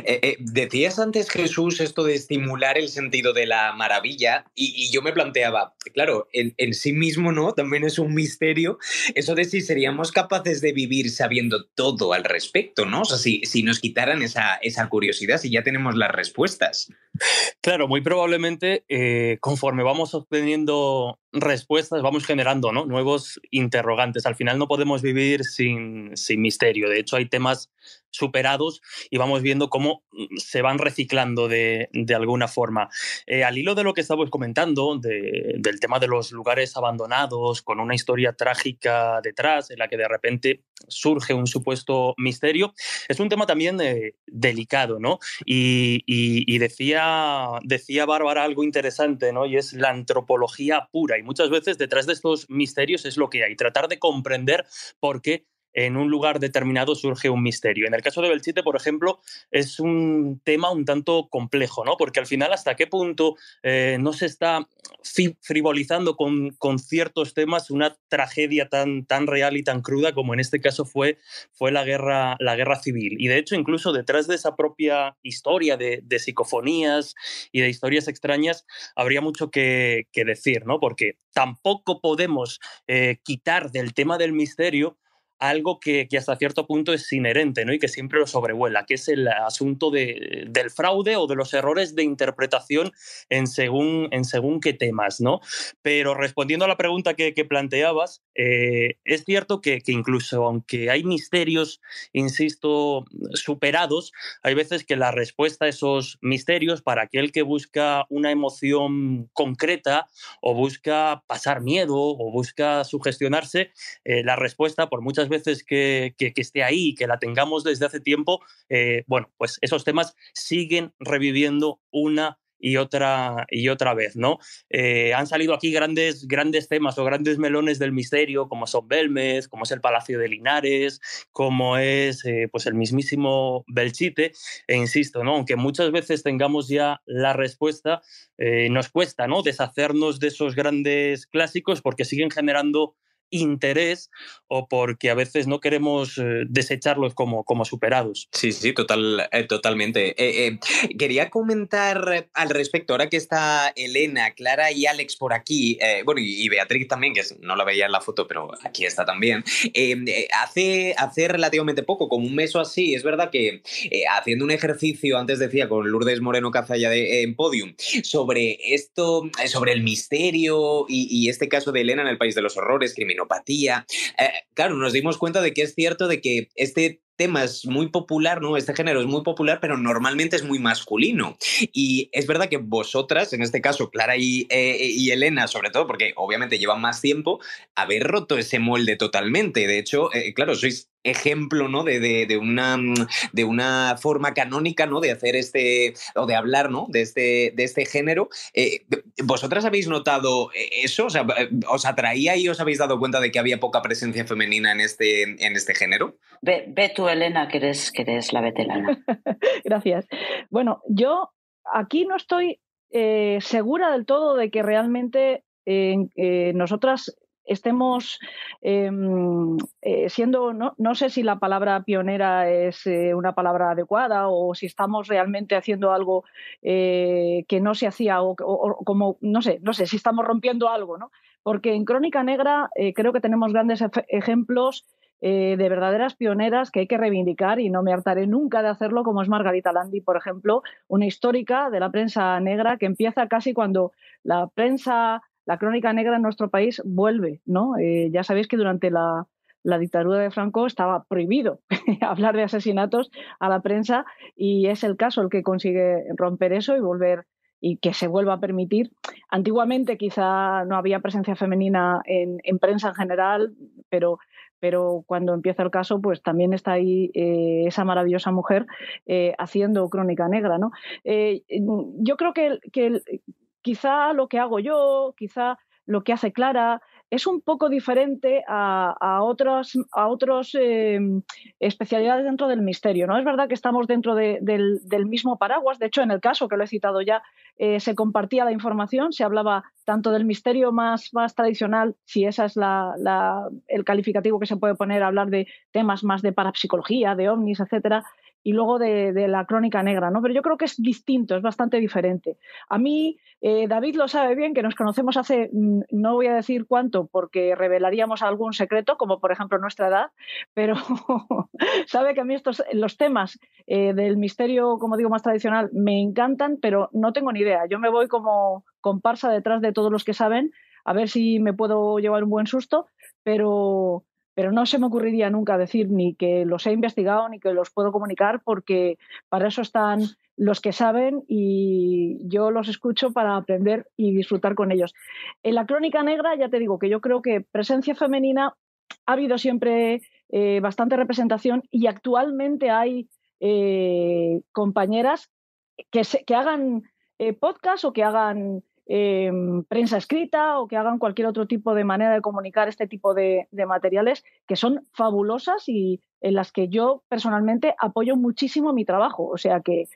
Eh, eh, decías antes, Jesús, esto de estimular el sentido de la maravilla y, yo me planteaba, claro, en, sí mismo, ¿no? También es un misterio eso de si seríamos capaces de vivir sabiendo todo al respecto, ¿no? O sea, si, si nos quitaran esa, esa curiosidad, si ya tenemos las respuestas. Claro, muy probablemente eh, conforme vamos obteniendo respuestas, vamos generando nuevos interrogantes. Al final no podemos vivir sin, sin misterio. De hecho, hay temas superados y vamos viendo cómo mm, se van reciclando de, alguna forma. Eh, al hilo de lo que estabas comentando, del tema de los lugares abandonados, con una historia trágica detrás, en la que de repente surge un supuesto misterio, es un tema también eh, delicado, ¿no? Y, decía, decía Bárbara algo interesante, ¿no? Y es la antropología pura. Y muchas veces detrás de estos misterios es lo que hay, tratar de comprender por qué en un lugar determinado surge un misterio. En el caso de Belchite, por ejemplo, es un tema un tanto complejo, ¿no? Porque al final, ¿hasta qué punto eh, no se está frivolizando con, con, ciertos temas una tragedia tan, tan real y tan cruda como en este caso fue, fue la, guerra, la guerra civil? Y de hecho, incluso detrás de esa propia historia de, psicofonías y de historias extrañas, habría mucho que, decir, ¿no? Porque tampoco podemos eh, quitar del tema del misterio algo que, hasta cierto punto es inherente ¿no? y que siempre lo sobrevuela, que es el asunto de, del fraude o de los errores de interpretación en según, en según qué temas. ¿no? Pero respondiendo a la pregunta que, planteabas, eh, es cierto que, incluso aunque hay misterios, insisto, superados, hay veces que la respuesta a esos misterios para aquel que busca una emoción concreta o busca pasar miedo o busca sugestionarse, eh, la respuesta por muchas veces que, esté ahí, que la tengamos desde hace tiempo, eh, bueno, pues esos temas siguen reviviendo una y otra, y otra vez, ¿no? Eh, han salido aquí grandes, grandes temas o grandes melones del misterio, como son Belmez, como es el Palacio de Linares, como es eh, pues el mismísimo Belchite, e insisto, ¿no? Aunque muchas veces tengamos ya la respuesta, nos cuesta, ¿no? Deshacernos de esos grandes clásicos porque siguen generando interés o porque a veces no queremos eh, desecharlos como, como superados. Sí, sí, total, eh, totalmente. Eh, quería comentar al respecto, ahora que está Elena, Clara y Alex por aquí, bueno, y, Beatriz también, que no la veía en la foto, pero aquí está también, hace, hace relativamente poco, como un mes o así, es verdad que haciendo un ejercicio, antes decía, con Lourdes Moreno Cazalla de, en Podium, sobre esto, sobre el misterio y, y este caso de Elena en el País de los Horrores, criminal eh, claro, nos dimos cuenta de que es cierto de que este tema es muy popular, ¿no? Este género es muy popular, pero normalmente es muy masculino. Y es verdad que vosotras, en este caso, Clara y, eh, Elena, sobre todo, porque obviamente llevan más tiempo, haber roto ese molde totalmente. De hecho, eh, claro, sois ejemplo ¿no? De, de, una, de una forma canónica ¿no? de hacer este, o de hablar ¿no? de, este, de este género. Eh, ¿Vosotras habéis notado eso? O sea, ¿Os atraía y os habéis dado cuenta de que había poca presencia femenina en este, en este género? Ve, ve tú, Elena, que eres, que eres la veterana. [laughs] Gracias. Bueno, yo aquí no estoy eh, segura del todo de que realmente eh, nosotras estemos em, eh, siendo, no, no, sé si la palabra pionera es eh, una palabra adecuada o si estamos realmente haciendo algo eh, que no se hacía o, como, no sé, no sé, si estamos rompiendo algo, ¿no? Porque en Crónica Negra creo que tenemos grandes ejemplos de verdaderas pioneras que hay que reivindicar y no me hartaré nunca de hacerlo, como es Margarita Landi, por ejemplo, una histórica de la prensa negra que empieza casi cuando la prensa la crónica negra en nuestro país vuelve, ¿no? Eh, ya sabéis que durante la, dictadura de Franco estaba prohibido [laughs] hablar de asesinatos a la prensa y es el caso el que consigue romper eso y volver y que se vuelva a permitir. Antiguamente quizá no había presencia femenina en, prensa en general, pero, pero cuando empieza el caso, pues también está ahí eh, esa maravillosa mujer eh, haciendo crónica negra. ¿no? yo creo que, que, quizá lo que hago yo, quizá lo que hace Clara, es un poco diferente a, otras a em, especialidades dentro del misterio. ¿no? Es verdad que estamos dentro del, mismo paraguas. De hecho, en el caso que lo he citado ya, eh, se compartía la información, se hablaba tanto del misterio más, más tradicional, si ese es el calificativo que se puede poner, hablar de temas más de parapsicología, de ovnis, etcétera, y luego de, la crónica negra, ¿no? Pero yo creo que es distinto, es bastante diferente. A mí, eh, David lo sabe bien, que nos conocemos hace, mm, no voy a decir cuánto, porque revelaríamos algún secreto, como por ejemplo nuestra edad, pero [laughs] sabe que a mí estos, los temas eh, del misterio, como digo, más tradicional, me encantan, pero no tengo ni idea. Yo me voy como comparsa detrás de todos los que saben, a ver si me puedo llevar un buen susto, pero pero no se me ocurriría nunca decir ni que los he investigado ni que los puedo comunicar porque para eso están los que saben y yo los escucho para aprender y disfrutar con ellos. En la crónica negra ya te digo que yo creo que presencia femenina ha habido siempre eh, bastante representación y actualmente hay eh, compañeras que, hagan eh, podcast o que hagan Em, prensa escrita o que hagan cualquier otro tipo de manera de comunicar este tipo de, materiales que son fabulosas y en las que yo personalmente apoyo muchísimo mi trabajo. O sea que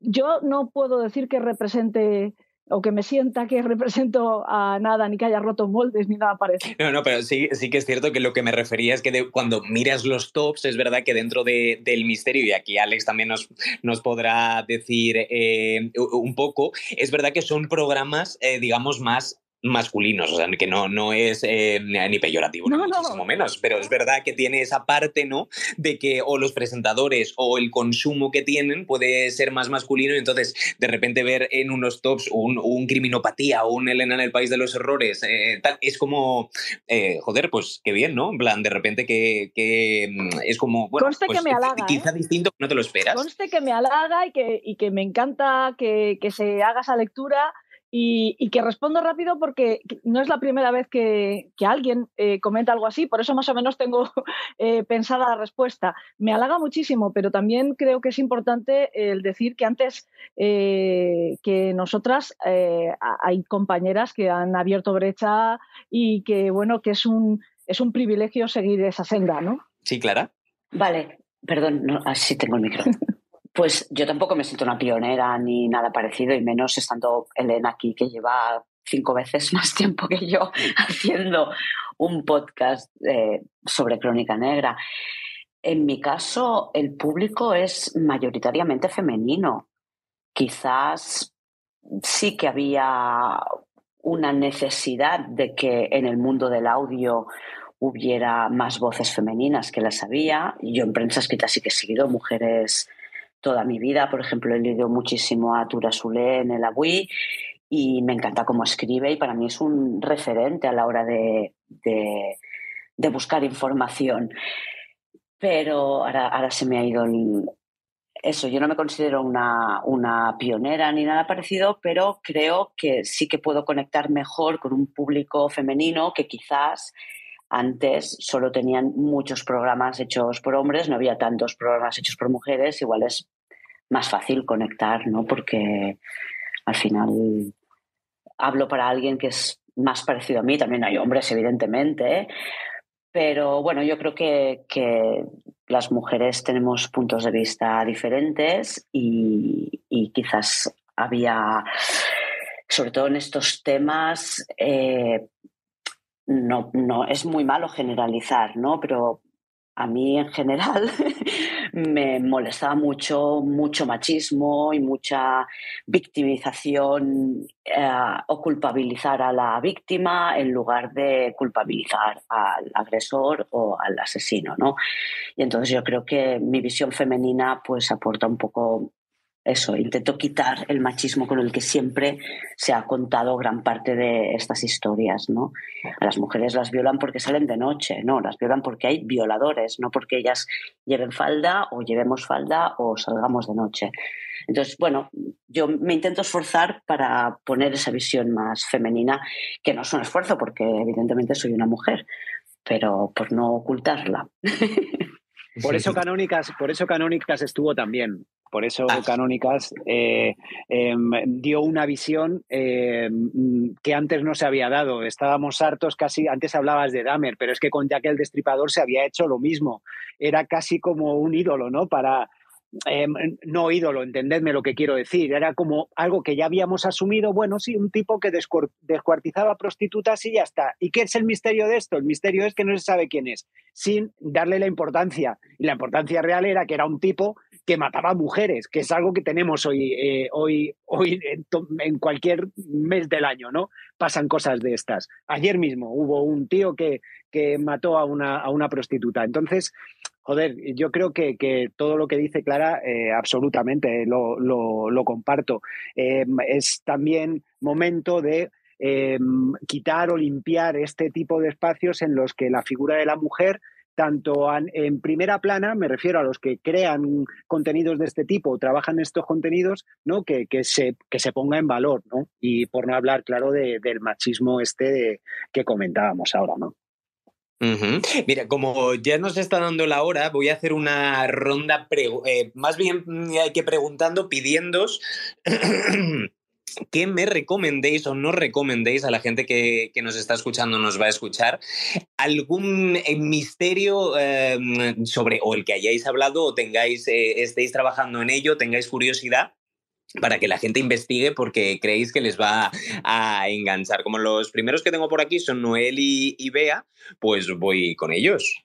yo no puedo decir que represente o que me sienta que represento a nada, ni que haya roto moldes, ni nada parecido. No, no, pero sí, sí que es cierto que lo que me refería es que cuando miras los tops, es verdad que dentro de, del misterio, y aquí Alex también nos, nos podrá decir eh, un poco, es verdad que son programas, eh, digamos, más masculinos, o sea, que no, no es eh, ni peyorativo, ni muchísimo menos, pero es verdad que tiene esa parte, ¿no? De que o los presentadores o el consumo que tienen puede ser más masculino y entonces de repente ver en unos tops un, un criminopatía o un Elena en el País de los Errores, eh, tal, es como, eh, joder, pues qué bien, ¿no? En plan, de repente que, que mm, es como, bueno, Conste pues, que me halaga, quizá distinto, no te lo esperas. Conste que me halaga y que, y que me encanta que, que se haga esa lectura y, que respondo rápido porque no es la primera vez que, alguien eh, comenta algo así, por eso más o menos tengo [laughs] eh, pensada la respuesta. Me halaga muchísimo, pero también creo que es importante el decir que antes eh, que nosotras hay compañeras que han abierto brecha y que bueno, que es un, es un privilegio seguir esa senda, ¿no? Sí, Clara. Vale, perdón, no, así ah, tengo el micro. [laughs] Pues yo tampoco me siento una pionera ni nada parecido, y menos estando Elena aquí, que lleva cinco veces [laughs] más tiempo que yo haciendo un podcast eh, sobre crónica negra. En mi caso, el público es mayoritariamente femenino. Quizás sí que había una necesidad de que en el mundo del audio hubiera más voces femeninas que las había. Yo en prensa escrita sí que he seguido mujeres toda mi vida. Por ejemplo, he leído muchísimo a Tura Sule en el Agui y me encanta cómo escribe y para mí es un referente a la hora de, de, buscar información. Pero ahora, ahora, se me ha ido eso. Yo no me considero una, una pionera ni nada parecido, pero creo que sí que puedo conectar mejor con un público femenino que quizás antes solo tenían muchos programas hechos por hombres, no había tantos programas hechos por mujeres, igual es más fácil conectar, ¿no? Porque al final hablo para alguien que es más parecido a mí, también hay hombres, evidentemente, pero bueno, yo creo que, las mujeres tenemos puntos de vista diferentes y, quizás había, sobre todo en estos temas, eh, no, no es muy malo generalizar, ¿no? Pero a mí en general [laughs] me molestaba mucho, mucho machismo y mucha victimización eh, o culpabilizar a la víctima en lugar de culpabilizar al agresor o al asesino, ¿no? Y entonces yo creo que mi visión femenina pues aporta un poco eso, intento quitar el machismo con el que siempre se ha contado gran parte de estas historias, ¿no? A las mujeres las violan porque salen de noche, no, las violan porque hay violadores, no porque ellas lleven falda o llevemos falda o salgamos de noche. Entonces, bueno, yo me intento esforzar para poner esa visión más femenina, que no es un esfuerzo porque evidentemente soy una mujer, pero por no ocultarla. [laughs] Por eso Canónicas, por eso Canónicas estuvo también. Por eso ah. Canónicas eh, em, dio una visión em, que antes no se había dado. Estábamos hartos casi, antes hablabas de Dahmer, pero es que con Jack el Destripador se había hecho lo mismo. Era casi como un ídolo, ¿no? Para, Em, no ídolo, entendedme lo que quiero decir, era como algo que ya habíamos asumido, bueno, sí, un tipo que descuartizaba prostitutas y ya está. ¿Y qué es el misterio de esto? El misterio es que no se sabe quién es, sin darle la importancia. Y la importancia real era que era un tipo que mataba mujeres, que es algo que tenemos hoy, eh, hoy, hoy en, cualquier mes del año, ¿no? Pasan cosas de estas. Ayer mismo hubo un tío que, que mató a una, a una prostituta. Entonces, joder, yo creo que, todo lo que dice Clara, eh, absolutamente lo, lo, comparto. Em, es también momento de em, quitar o limpiar este tipo de espacios en los que la figura de la mujer tanto en primera plana, me refiero a los que crean contenidos de este tipo o trabajan estos contenidos, ¿no? Que, se, que se ponga en valor, ¿no? Y por no hablar, claro, del machismo este que comentábamos ahora, ¿no? Mira, como ya nos está dando la hora, voy a hacer una ronda, eh, más bien mm, que preguntando, pidiéndos [clears throat] que me recomendéis o no recomendéis a la gente que, nos está escuchando, nos va a escuchar, algún eh, misterio em, sobre o el que hayáis hablado o tengáis, eh, estéis trabajando en ello, tengáis curiosidad para que la gente investigue porque creéis que les va a enganchar. Como los primeros que tengo por aquí son Noel y, Bea, pues voy con ellos.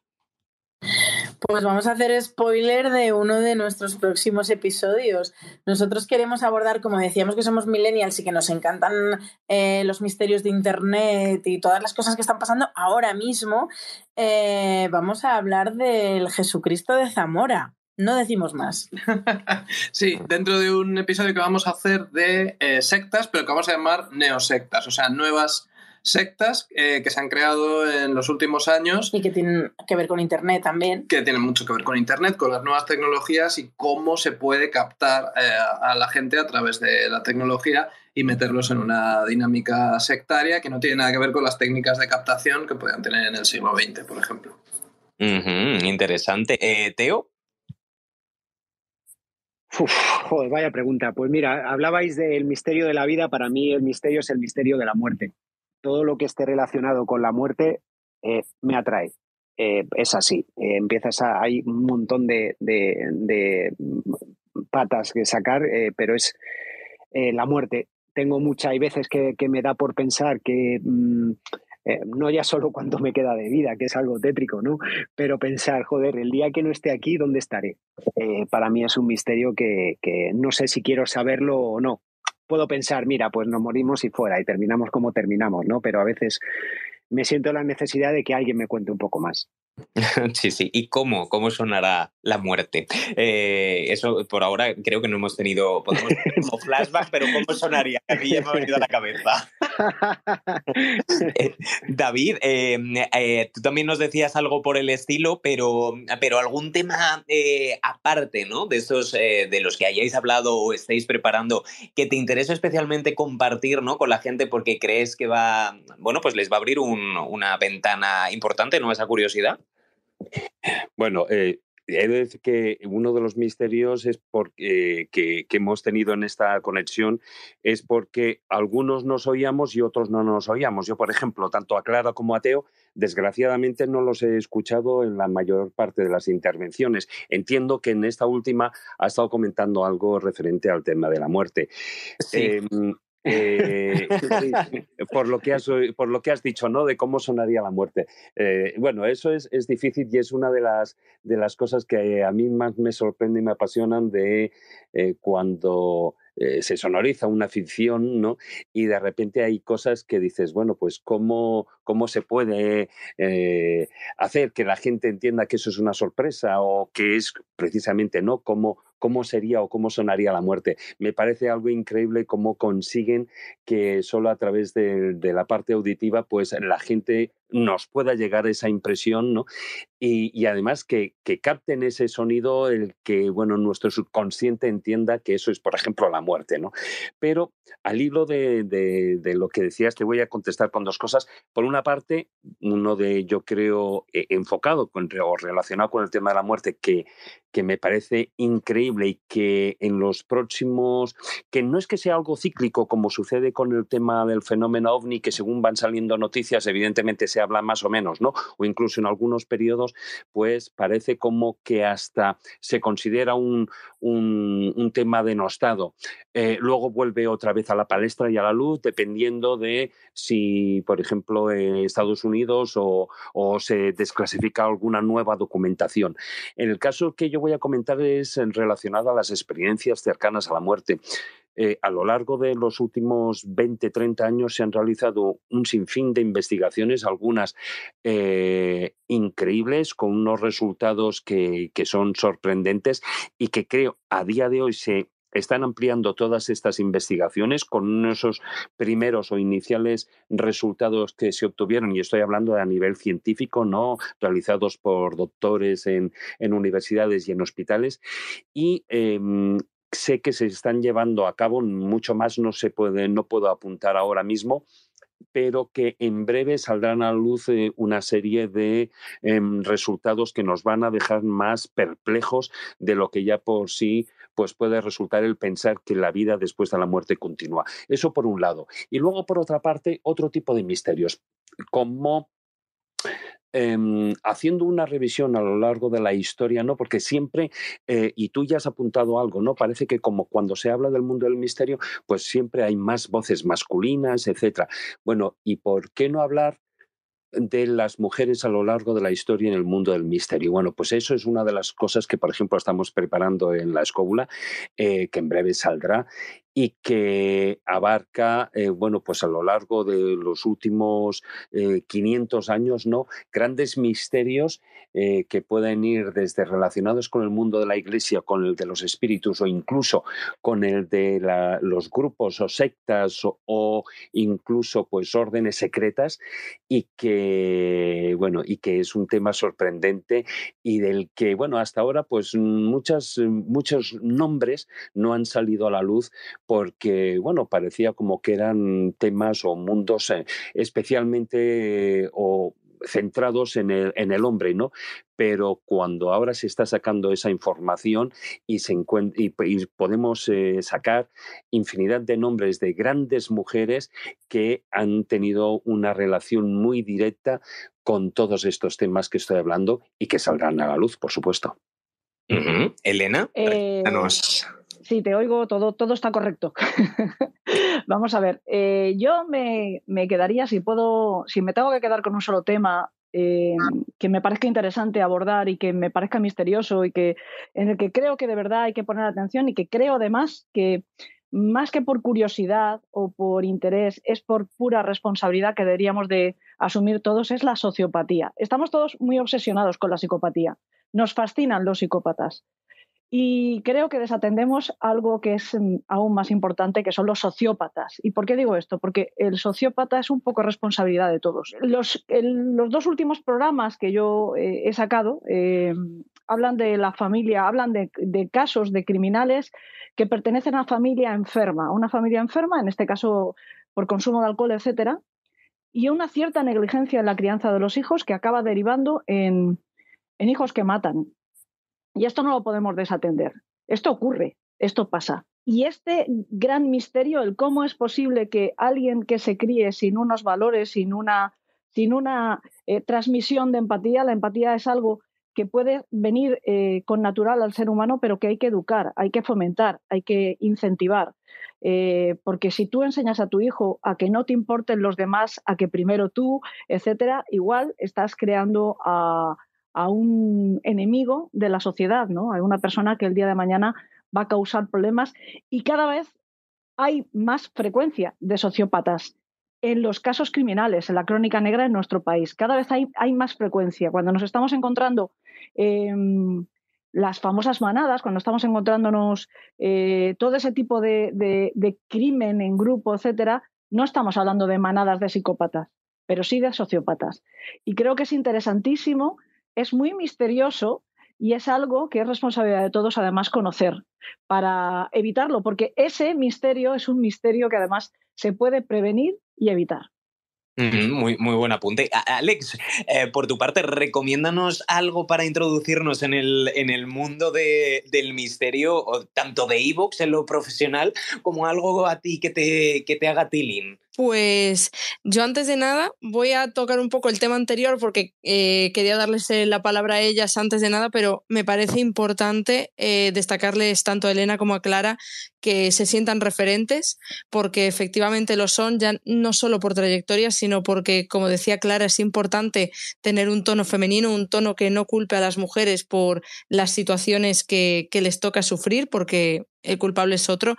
Pues vamos a hacer spoiler de uno de nuestros próximos episodios. Nosotros queremos abordar, como decíamos que somos millennials y que nos encantan eh, los misterios de Internet y todas las cosas que están pasando ahora mismo, eh, vamos a hablar del Jesucristo de Zamora. No decimos más. [laughs] sí, dentro de un episodio que vamos a hacer de eh, sectas, pero que vamos a llamar neosectas, o sea, nuevas sectas eh, que se han creado en los últimos años. Y que tienen que ver con Internet también. Que tienen mucho que ver con Internet, con las nuevas tecnologías y cómo se puede captar eh, a la gente a través de la tecnología y meterlos en una dinámica sectaria que no tiene nada que ver con las técnicas de captación que puedan tener en el siglo XX, por ejemplo. interesante. Teo. Uf, vaya pregunta. Pues mira, hablabais del misterio de la vida, para mí el misterio es el misterio de la muerte. Todo lo que esté relacionado con la muerte eh, me atrae. Eh, es así. Eh, empiezas a. Hay un montón de, patas que sacar, pero es la muerte. Tengo muchas, hay veces que, me da por pensar que. Mm, eh, no ya solo cuánto me queda de vida, que es algo tétrico, ¿no? Pero pensar, joder, el día que no esté aquí, ¿dónde estaré? Eh, para mí es un misterio que, que no sé si quiero saberlo o no. Puedo pensar, mira, pues nos morimos y fuera y terminamos como terminamos, ¿no? Pero a veces me siento la necesidad de que alguien me cuente un poco más. [laughs] Sí, sí. ¿Y cómo? ¿Cómo sonará la muerte? Eh, eso por ahora creo que no hemos tenido podemos como flashback, pero ¿cómo sonaría? A mí ya me ha venido a la cabeza. [laughs] Eh, David, eh, tú también nos decías algo por el estilo, pero, pero algún tema aparte, ¿no? De esos de los que hayáis hablado o estáis preparando, que te interesa especialmente compartir, ¿no? Con la gente porque crees que va, bueno, pues les va a abrir una ventana importante, ¿no? Esa curiosidad. Bueno, eh, he de decir que uno de los misterios es porque, que, hemos tenido en esta conexión es porque algunos nos oíamos y otros no nos oíamos. Yo, por ejemplo, tanto a Clara como a Teo, desgraciadamente no los he escuchado en la mayor parte de las intervenciones. Entiendo que en esta última ha estado comentando algo referente al tema de la muerte. Sí. Em, eh, [laughs] por, lo que has, por lo que has dicho, ¿no? De cómo sonaría la muerte. Eh, bueno, eso es, es, difícil y es una de las, de las cosas que a mí más me sorprende y me apasionan de eh, cuando se sonoriza una ficción, ¿no? Y de repente hay cosas que dices, bueno, pues cómo, cómo se puede eh, hacer que la gente entienda que eso es una sorpresa o que es precisamente, ¿no? Cómo, cómo sería o cómo sonaría la muerte. Me parece algo increíble cómo consiguen que solo a través de, de la parte auditiva, pues la gente nos pueda llegar esa impresión, ¿no? Y, además que, que, capten ese sonido, el que, bueno, nuestro subconsciente entienda que eso es, por ejemplo, la muerte, ¿no? Pero al hilo de, lo que decías, te voy a contestar con dos cosas. Por una parte, uno de, yo creo, e, enfocado o relacionado con el tema de la muerte, que, que me parece increíble y que en los próximos, que no es que sea algo cíclico como sucede con el tema del fenómeno ovni, que según van saliendo noticias, evidentemente se habla más o menos, ¿no? O incluso en algunos periodos, pues parece como que hasta se considera un, un, tema denostado. Eh, luego vuelve otra vez a la palestra y a la luz, dependiendo de si, por ejemplo, en Estados Unidos o, o se desclasifica alguna nueva documentación. En el caso que yo voy a comentar es relacionado a las experiencias cercanas a la muerte. Eh, a lo largo de los últimos 20, 30 años se han realizado un sinfín de investigaciones, algunas eh, increíbles, con unos resultados que, son sorprendentes y que creo a día de hoy se están ampliando todas estas investigaciones con esos primeros o iniciales resultados que se obtuvieron, y estoy hablando a nivel científico, ¿no? realizados por doctores en, universidades y en hospitales, y em, sé que se están llevando a cabo, mucho más no se puede, no puedo apuntar ahora mismo, pero que en breve saldrán a luz eh, una serie de em, resultados que nos van a dejar más perplejos de lo que ya por sí pues puede resultar el pensar que la vida después de la muerte continúa. Eso por un lado. Y luego, por otra parte, otro tipo de misterios, como em, haciendo una revisión a lo largo de la historia, ¿no? Porque siempre, eh, y tú ya has apuntado algo, ¿no? Parece que como cuando se habla del mundo del misterio, pues siempre hay más voces masculinas, etcétera. Bueno, ¿y por qué no hablar de las mujeres a lo largo de la historia en el mundo del misterio. Bueno, pues eso es una de las cosas que, por ejemplo, estamos preparando en la escóbula, eh, que en breve saldrá, y que abarca, eh, bueno, pues a lo largo de los últimos 500 eh, años, ¿no? Grandes misterios eh, que pueden ir desde relacionados con el mundo de la iglesia, con el de los espíritus o incluso con el de los grupos o sectas o, incluso pues órdenes secretas y que, bueno, y que es un tema sorprendente y del que, bueno, hasta ahora pues muchas, muchos nombres no han salido a la luz porque, bueno, parecía como que eran temas o mundos eh, especialmente o centrados en el, en el, hombre, ¿no? Pero cuando ahora se está sacando esa información y, se y, podemos eh, sacar infinidad de nombres de grandes mujeres que han tenido una relación muy directa con todos estos temas que estoy hablando y que saldrán a la luz, por supuesto. Elena, eh, Sí, te oigo, todo, todo está correcto. [laughs] Vamos a ver, eh, yo me, quedaría, si puedo, si me tengo que quedar con un solo tema eh, que me parezca interesante abordar y que me parezca misterioso y que en el que creo que de verdad hay que poner atención y que creo además que más que por curiosidad o por interés, es por pura responsabilidad que deberíamos de asumir todos, es la sociopatía. Estamos todos muy obsesionados con la psicopatía. Nos fascinan los psicópatas. Y creo que desatendemos algo que es mm, aún más importante, que son los sociópatas. ¿Y por qué digo esto? Porque el sociópata es un poco responsabilidad de todos. Los, dos últimos programas que yo eh, he sacado eh, hablan de la familia, hablan de, casos de criminales que pertenecen a familia enferma, una familia enferma, en este caso por consumo de alcohol, etcétera, y una cierta negligencia en la crianza de los hijos que acaba derivando en hijos que matan. Y esto no lo podemos desatender. Esto ocurre, esto pasa. Y este gran misterio, el cómo es posible que alguien que se críe sin unos valores, sin una, sin una eh, transmisión de empatía, la empatía es algo que puede venir eh, con natural al ser humano, pero que hay que educar, hay que fomentar, hay que incentivar. Eh, porque si tú enseñas a tu hijo a que no te importen los demás, a que primero tú, etcétera, igual estás creando a, a un enemigo de la sociedad, ¿no? A una persona que el día de mañana va a causar problemas y cada vez hay más frecuencia de sociópatas en los casos criminales, en la crónica negra en nuestro país. Cada vez hay, hay más frecuencia. Cuando nos estamos encontrando em, las famosas manadas, cuando estamos encontrándonos eh, todo ese tipo de, de, crimen en grupo, etcétera, no estamos hablando de manadas de psicópatas, pero sí de sociópatas. Y creo que es interesantísimo, es muy misterioso y es algo que es responsabilidad de todos además conocer para evitarlo, porque ese misterio es un misterio que además se puede prevenir y evitar. Muy, muy buen apunte. Alex, eh, por tu parte, recomiéndanos algo para introducirnos en el, en el mundo del misterio, tanto de Evox en lo profesional, como algo a ti que te, que te haga tiling. Pues yo antes de nada voy a tocar un poco el tema anterior porque eh, quería darles eh, la palabra a ellas antes de nada, pero me parece importante eh, destacarles tanto a Elena como a Clara que se sientan referentes porque efectivamente lo son, ya no solo por trayectoria, sino porque, como decía Clara, es importante tener un tono femenino, un tono que no culpe a las mujeres por las situaciones que, que les toca sufrir, porque el culpable es otro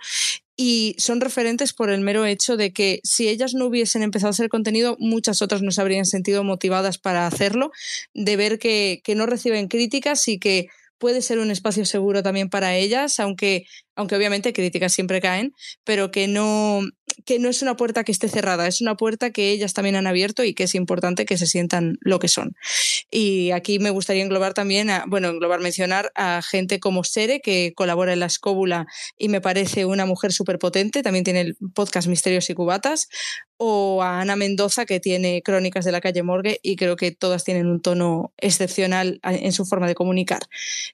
y son referentes por el mero hecho de que si ellas no hubiesen empezado a hacer contenido, muchas otras no se habrían sentido motivadas para hacerlo, de ver que, que no reciben críticas y que puede ser un espacio seguro también para ellas, aunque, aunque obviamente críticas siempre caen, pero que no, que no es una puerta que esté cerrada, es una puerta que ellas también han abierto y que es importante que se sientan lo que son. Y aquí me gustaría englobar también, bueno, englobar, mencionar a gente como Sere, que colabora en La Escóbula y me parece una mujer súper potente, también tiene el podcast Misterios y Cubatas, o a Ana Mendoza, que tiene Crónicas de la calle Morgue y creo que todas tienen un tono excepcional en su forma de comunicar.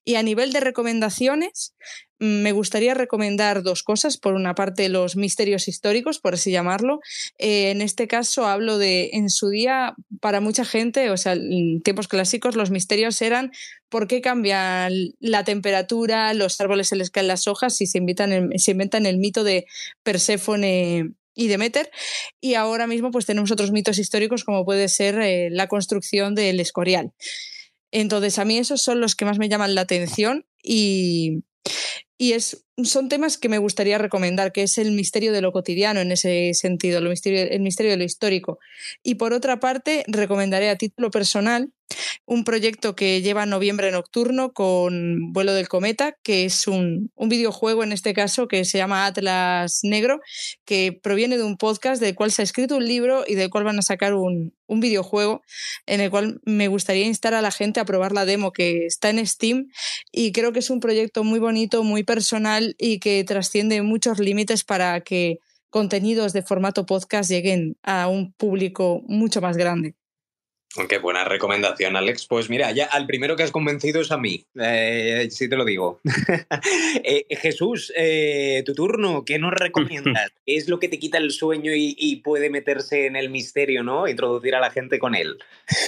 Y a nivel de recomendaciones, me gustaría recomendar dos cosas. Por una parte, los misterios históricos, por así llamarlo. Eh, en este caso hablo de, en su día, para mucha gente, o sea, en tiempos clásicos, los misterios eran por qué cambia la temperatura, los árboles se les caen las hojas y se, invitan se inventan el mito de Perséfone y Demeter. Y ahora mismo pues tenemos otros mitos históricos como puede ser eh, la construcción del Escorial. Entonces, a mí esos son los que más me llaman la atención y, y es, son temas que me gustaría recomendar, que es el misterio de lo cotidiano en ese sentido, el misterio, el misterio de lo histórico. Y por otra parte, recomendaré a título personal un proyecto que lleva Noviembre Nocturno con Vuelo del Cometa, que es un, videojuego en este caso que se llama Atlas Negro, que proviene de un podcast del cual se ha escrito un libro y del cual van a sacar un, un videojuego en el cual me gustaría instar a la gente a probar la demo que está en Steam y creo que es un proyecto muy bonito, muy personal y que trasciende muchos límites para que contenidos de formato podcast lleguen a un público mucho más grande. Qué buena recomendación, Alex. Pues mira, ya al primero que has convencido es a mí, eh, sí te lo digo. [laughs] Eh, Jesús, eh, tu turno, ¿qué nos recomiendas? ¿Qué [laughs] es lo que te quita el sueño y, y, puede meterse en el misterio, ¿no? Introducir a la gente con él.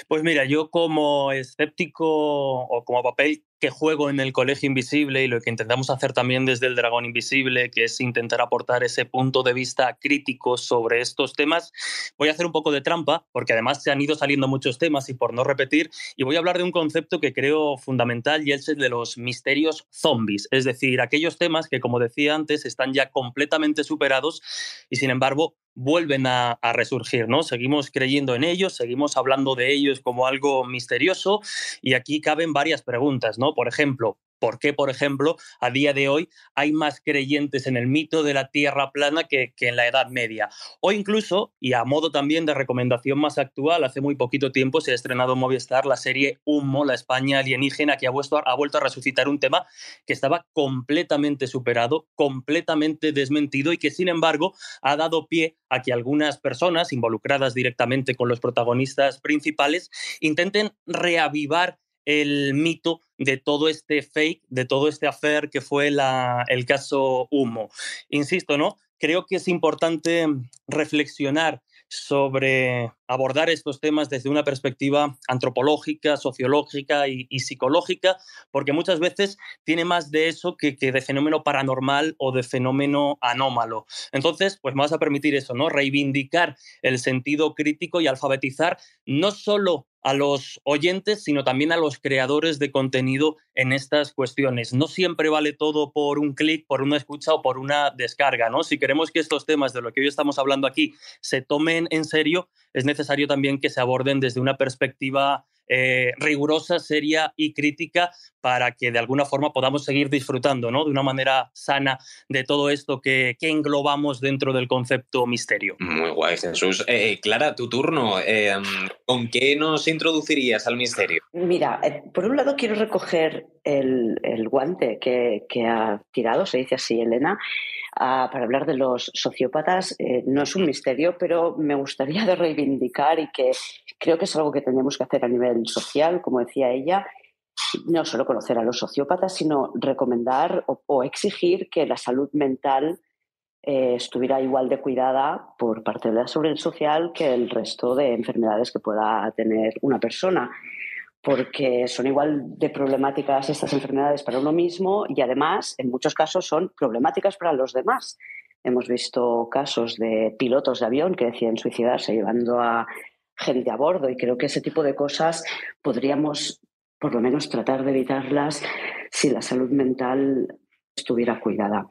Pues mira, yo como escéptico o como papel que juego en el Colegio Invisible y lo que intentamos hacer también desde el Dragón Invisible, que es intentar aportar ese punto de vista crítico sobre estos temas, voy a hacer un poco de trampa, porque además se han ido saliendo muchos temas y por no repetir, y voy a hablar de un concepto que creo fundamental y es el de los misterios zombies, es decir, aquellos temas que, como decía antes, están ya completamente superados y sin embargo vuelven a, resurgir, ¿no? Seguimos creyendo en ellos, seguimos hablando de ellos como algo misterioso y aquí caben varias preguntas, ¿no? Por ejemplo, ¿Por qué, por ejemplo, a día de hoy hay más creyentes en el mito de la Tierra plana que, en la Edad Media? O incluso, y a modo también de recomendación más actual, hace muy poquito tiempo se ha estrenado en Movistar la serie Humo, la España alienígena, que ha ha vuelto a resucitar un tema que estaba completamente superado, completamente desmentido y que, sin embargo, ha dado pie a que algunas personas involucradas directamente con los protagonistas principales intenten reavivar el mito de todo este fake, de todo este affair que fue el caso Humo. Insisto, ¿no? Creo que es importante reflexionar sobre abordar estos temas desde una perspectiva antropológica, sociológica y, psicológica, porque muchas veces tiene más de eso que, que, de fenómeno paranormal o de fenómeno anómalo. Entonces, pues me vas a permitir eso, ¿no? Reivindicar el sentido crítico y alfabetizar no solo a los oyentes, sino también a los creadores de contenido en estas cuestiones. No siempre vale todo por un clic, por una escucha o por una descarga, ¿no? Si queremos que estos temas de lo que hoy estamos hablando aquí se tomen en serio, es necesario también que se aborden desde una perspectiva eh, rigurosa, seria y crítica para que de alguna forma podamos seguir disfrutando ¿no? de una manera sana de todo esto que, que englobamos dentro del concepto misterio. Muy guay, Jesús. Eh, Clara, tu turno. Eh, ¿Con qué nos introducirías al misterio? Mira, por un lado quiero recoger el, el guante que, que, ha tirado, se dice así, Elena, para hablar de los sociópatas. Eh, no es un misterio, pero me gustaría [laughs] de reivindicar y que creo que es algo que tenemos que hacer a nivel social, como decía ella, no solo conocer a los sociópatas, sino recomendar o, exigir que la salud mental eh, estuviera igual de cuidada por parte de la seguridad social que el resto de enfermedades que pueda tener una persona porque son igual de problemáticas estas enfermedades para uno mismo y además en muchos casos son problemáticas para los demás. Hemos visto casos de pilotos de avión que deciden suicidarse llevando a gente a bordo y creo que ese tipo de cosas podríamos por lo menos tratar de evitarlas si la salud mental estuviera cuidada.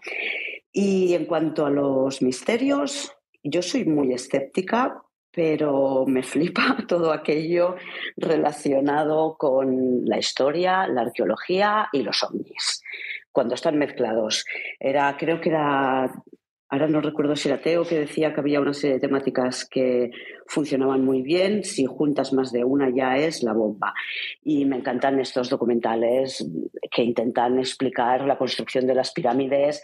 Y en cuanto a los misterios, yo soy muy escéptica pero me flipa [laughs] todo aquello relacionado con la historia, la arqueología y los ovnis, cuando están mezclados. Era, creo que era, ahora no recuerdo si era Teo que decía que había una serie de temáticas que funcionaban muy bien, si juntas más de una ya es la bomba. Y me encantan estos documentales que intentan explicar la construcción de las pirámides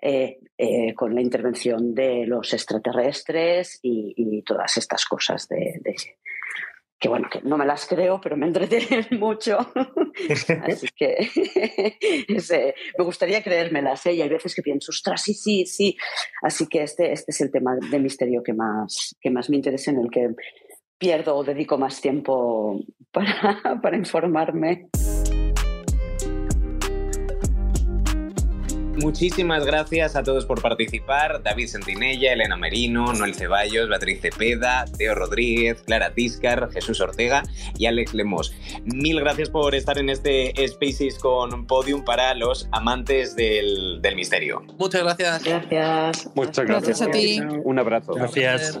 eh, eh, con la intervención de los extraterrestres y, todas estas cosas de, que bueno, que no me las creo, pero me entretienen [laughs] mucho. Así que [laughs] me gustaría creérmelas, ¿eh? y hay veces que pienso, ostras, sí, sí, sí. Así que este, este es el tema de misterio que más, que más me interesa, en el que pierdo o dedico más tiempo [laughs] para, para informarme. Muchísimas gracias a todos por participar. David Sentinella, Elena Merino, Noel Ceballos, Beatriz Cepeda, Teo Rodríguez, Clara Tiscar, Jesús Ortega y Alex Lemos. Mil gracias por estar en este Spaces con Podium para los amantes del, del misterio. Muchas gracias. Gracias. Muchas gracias. Gracias a ti. Un abrazo. Gracias.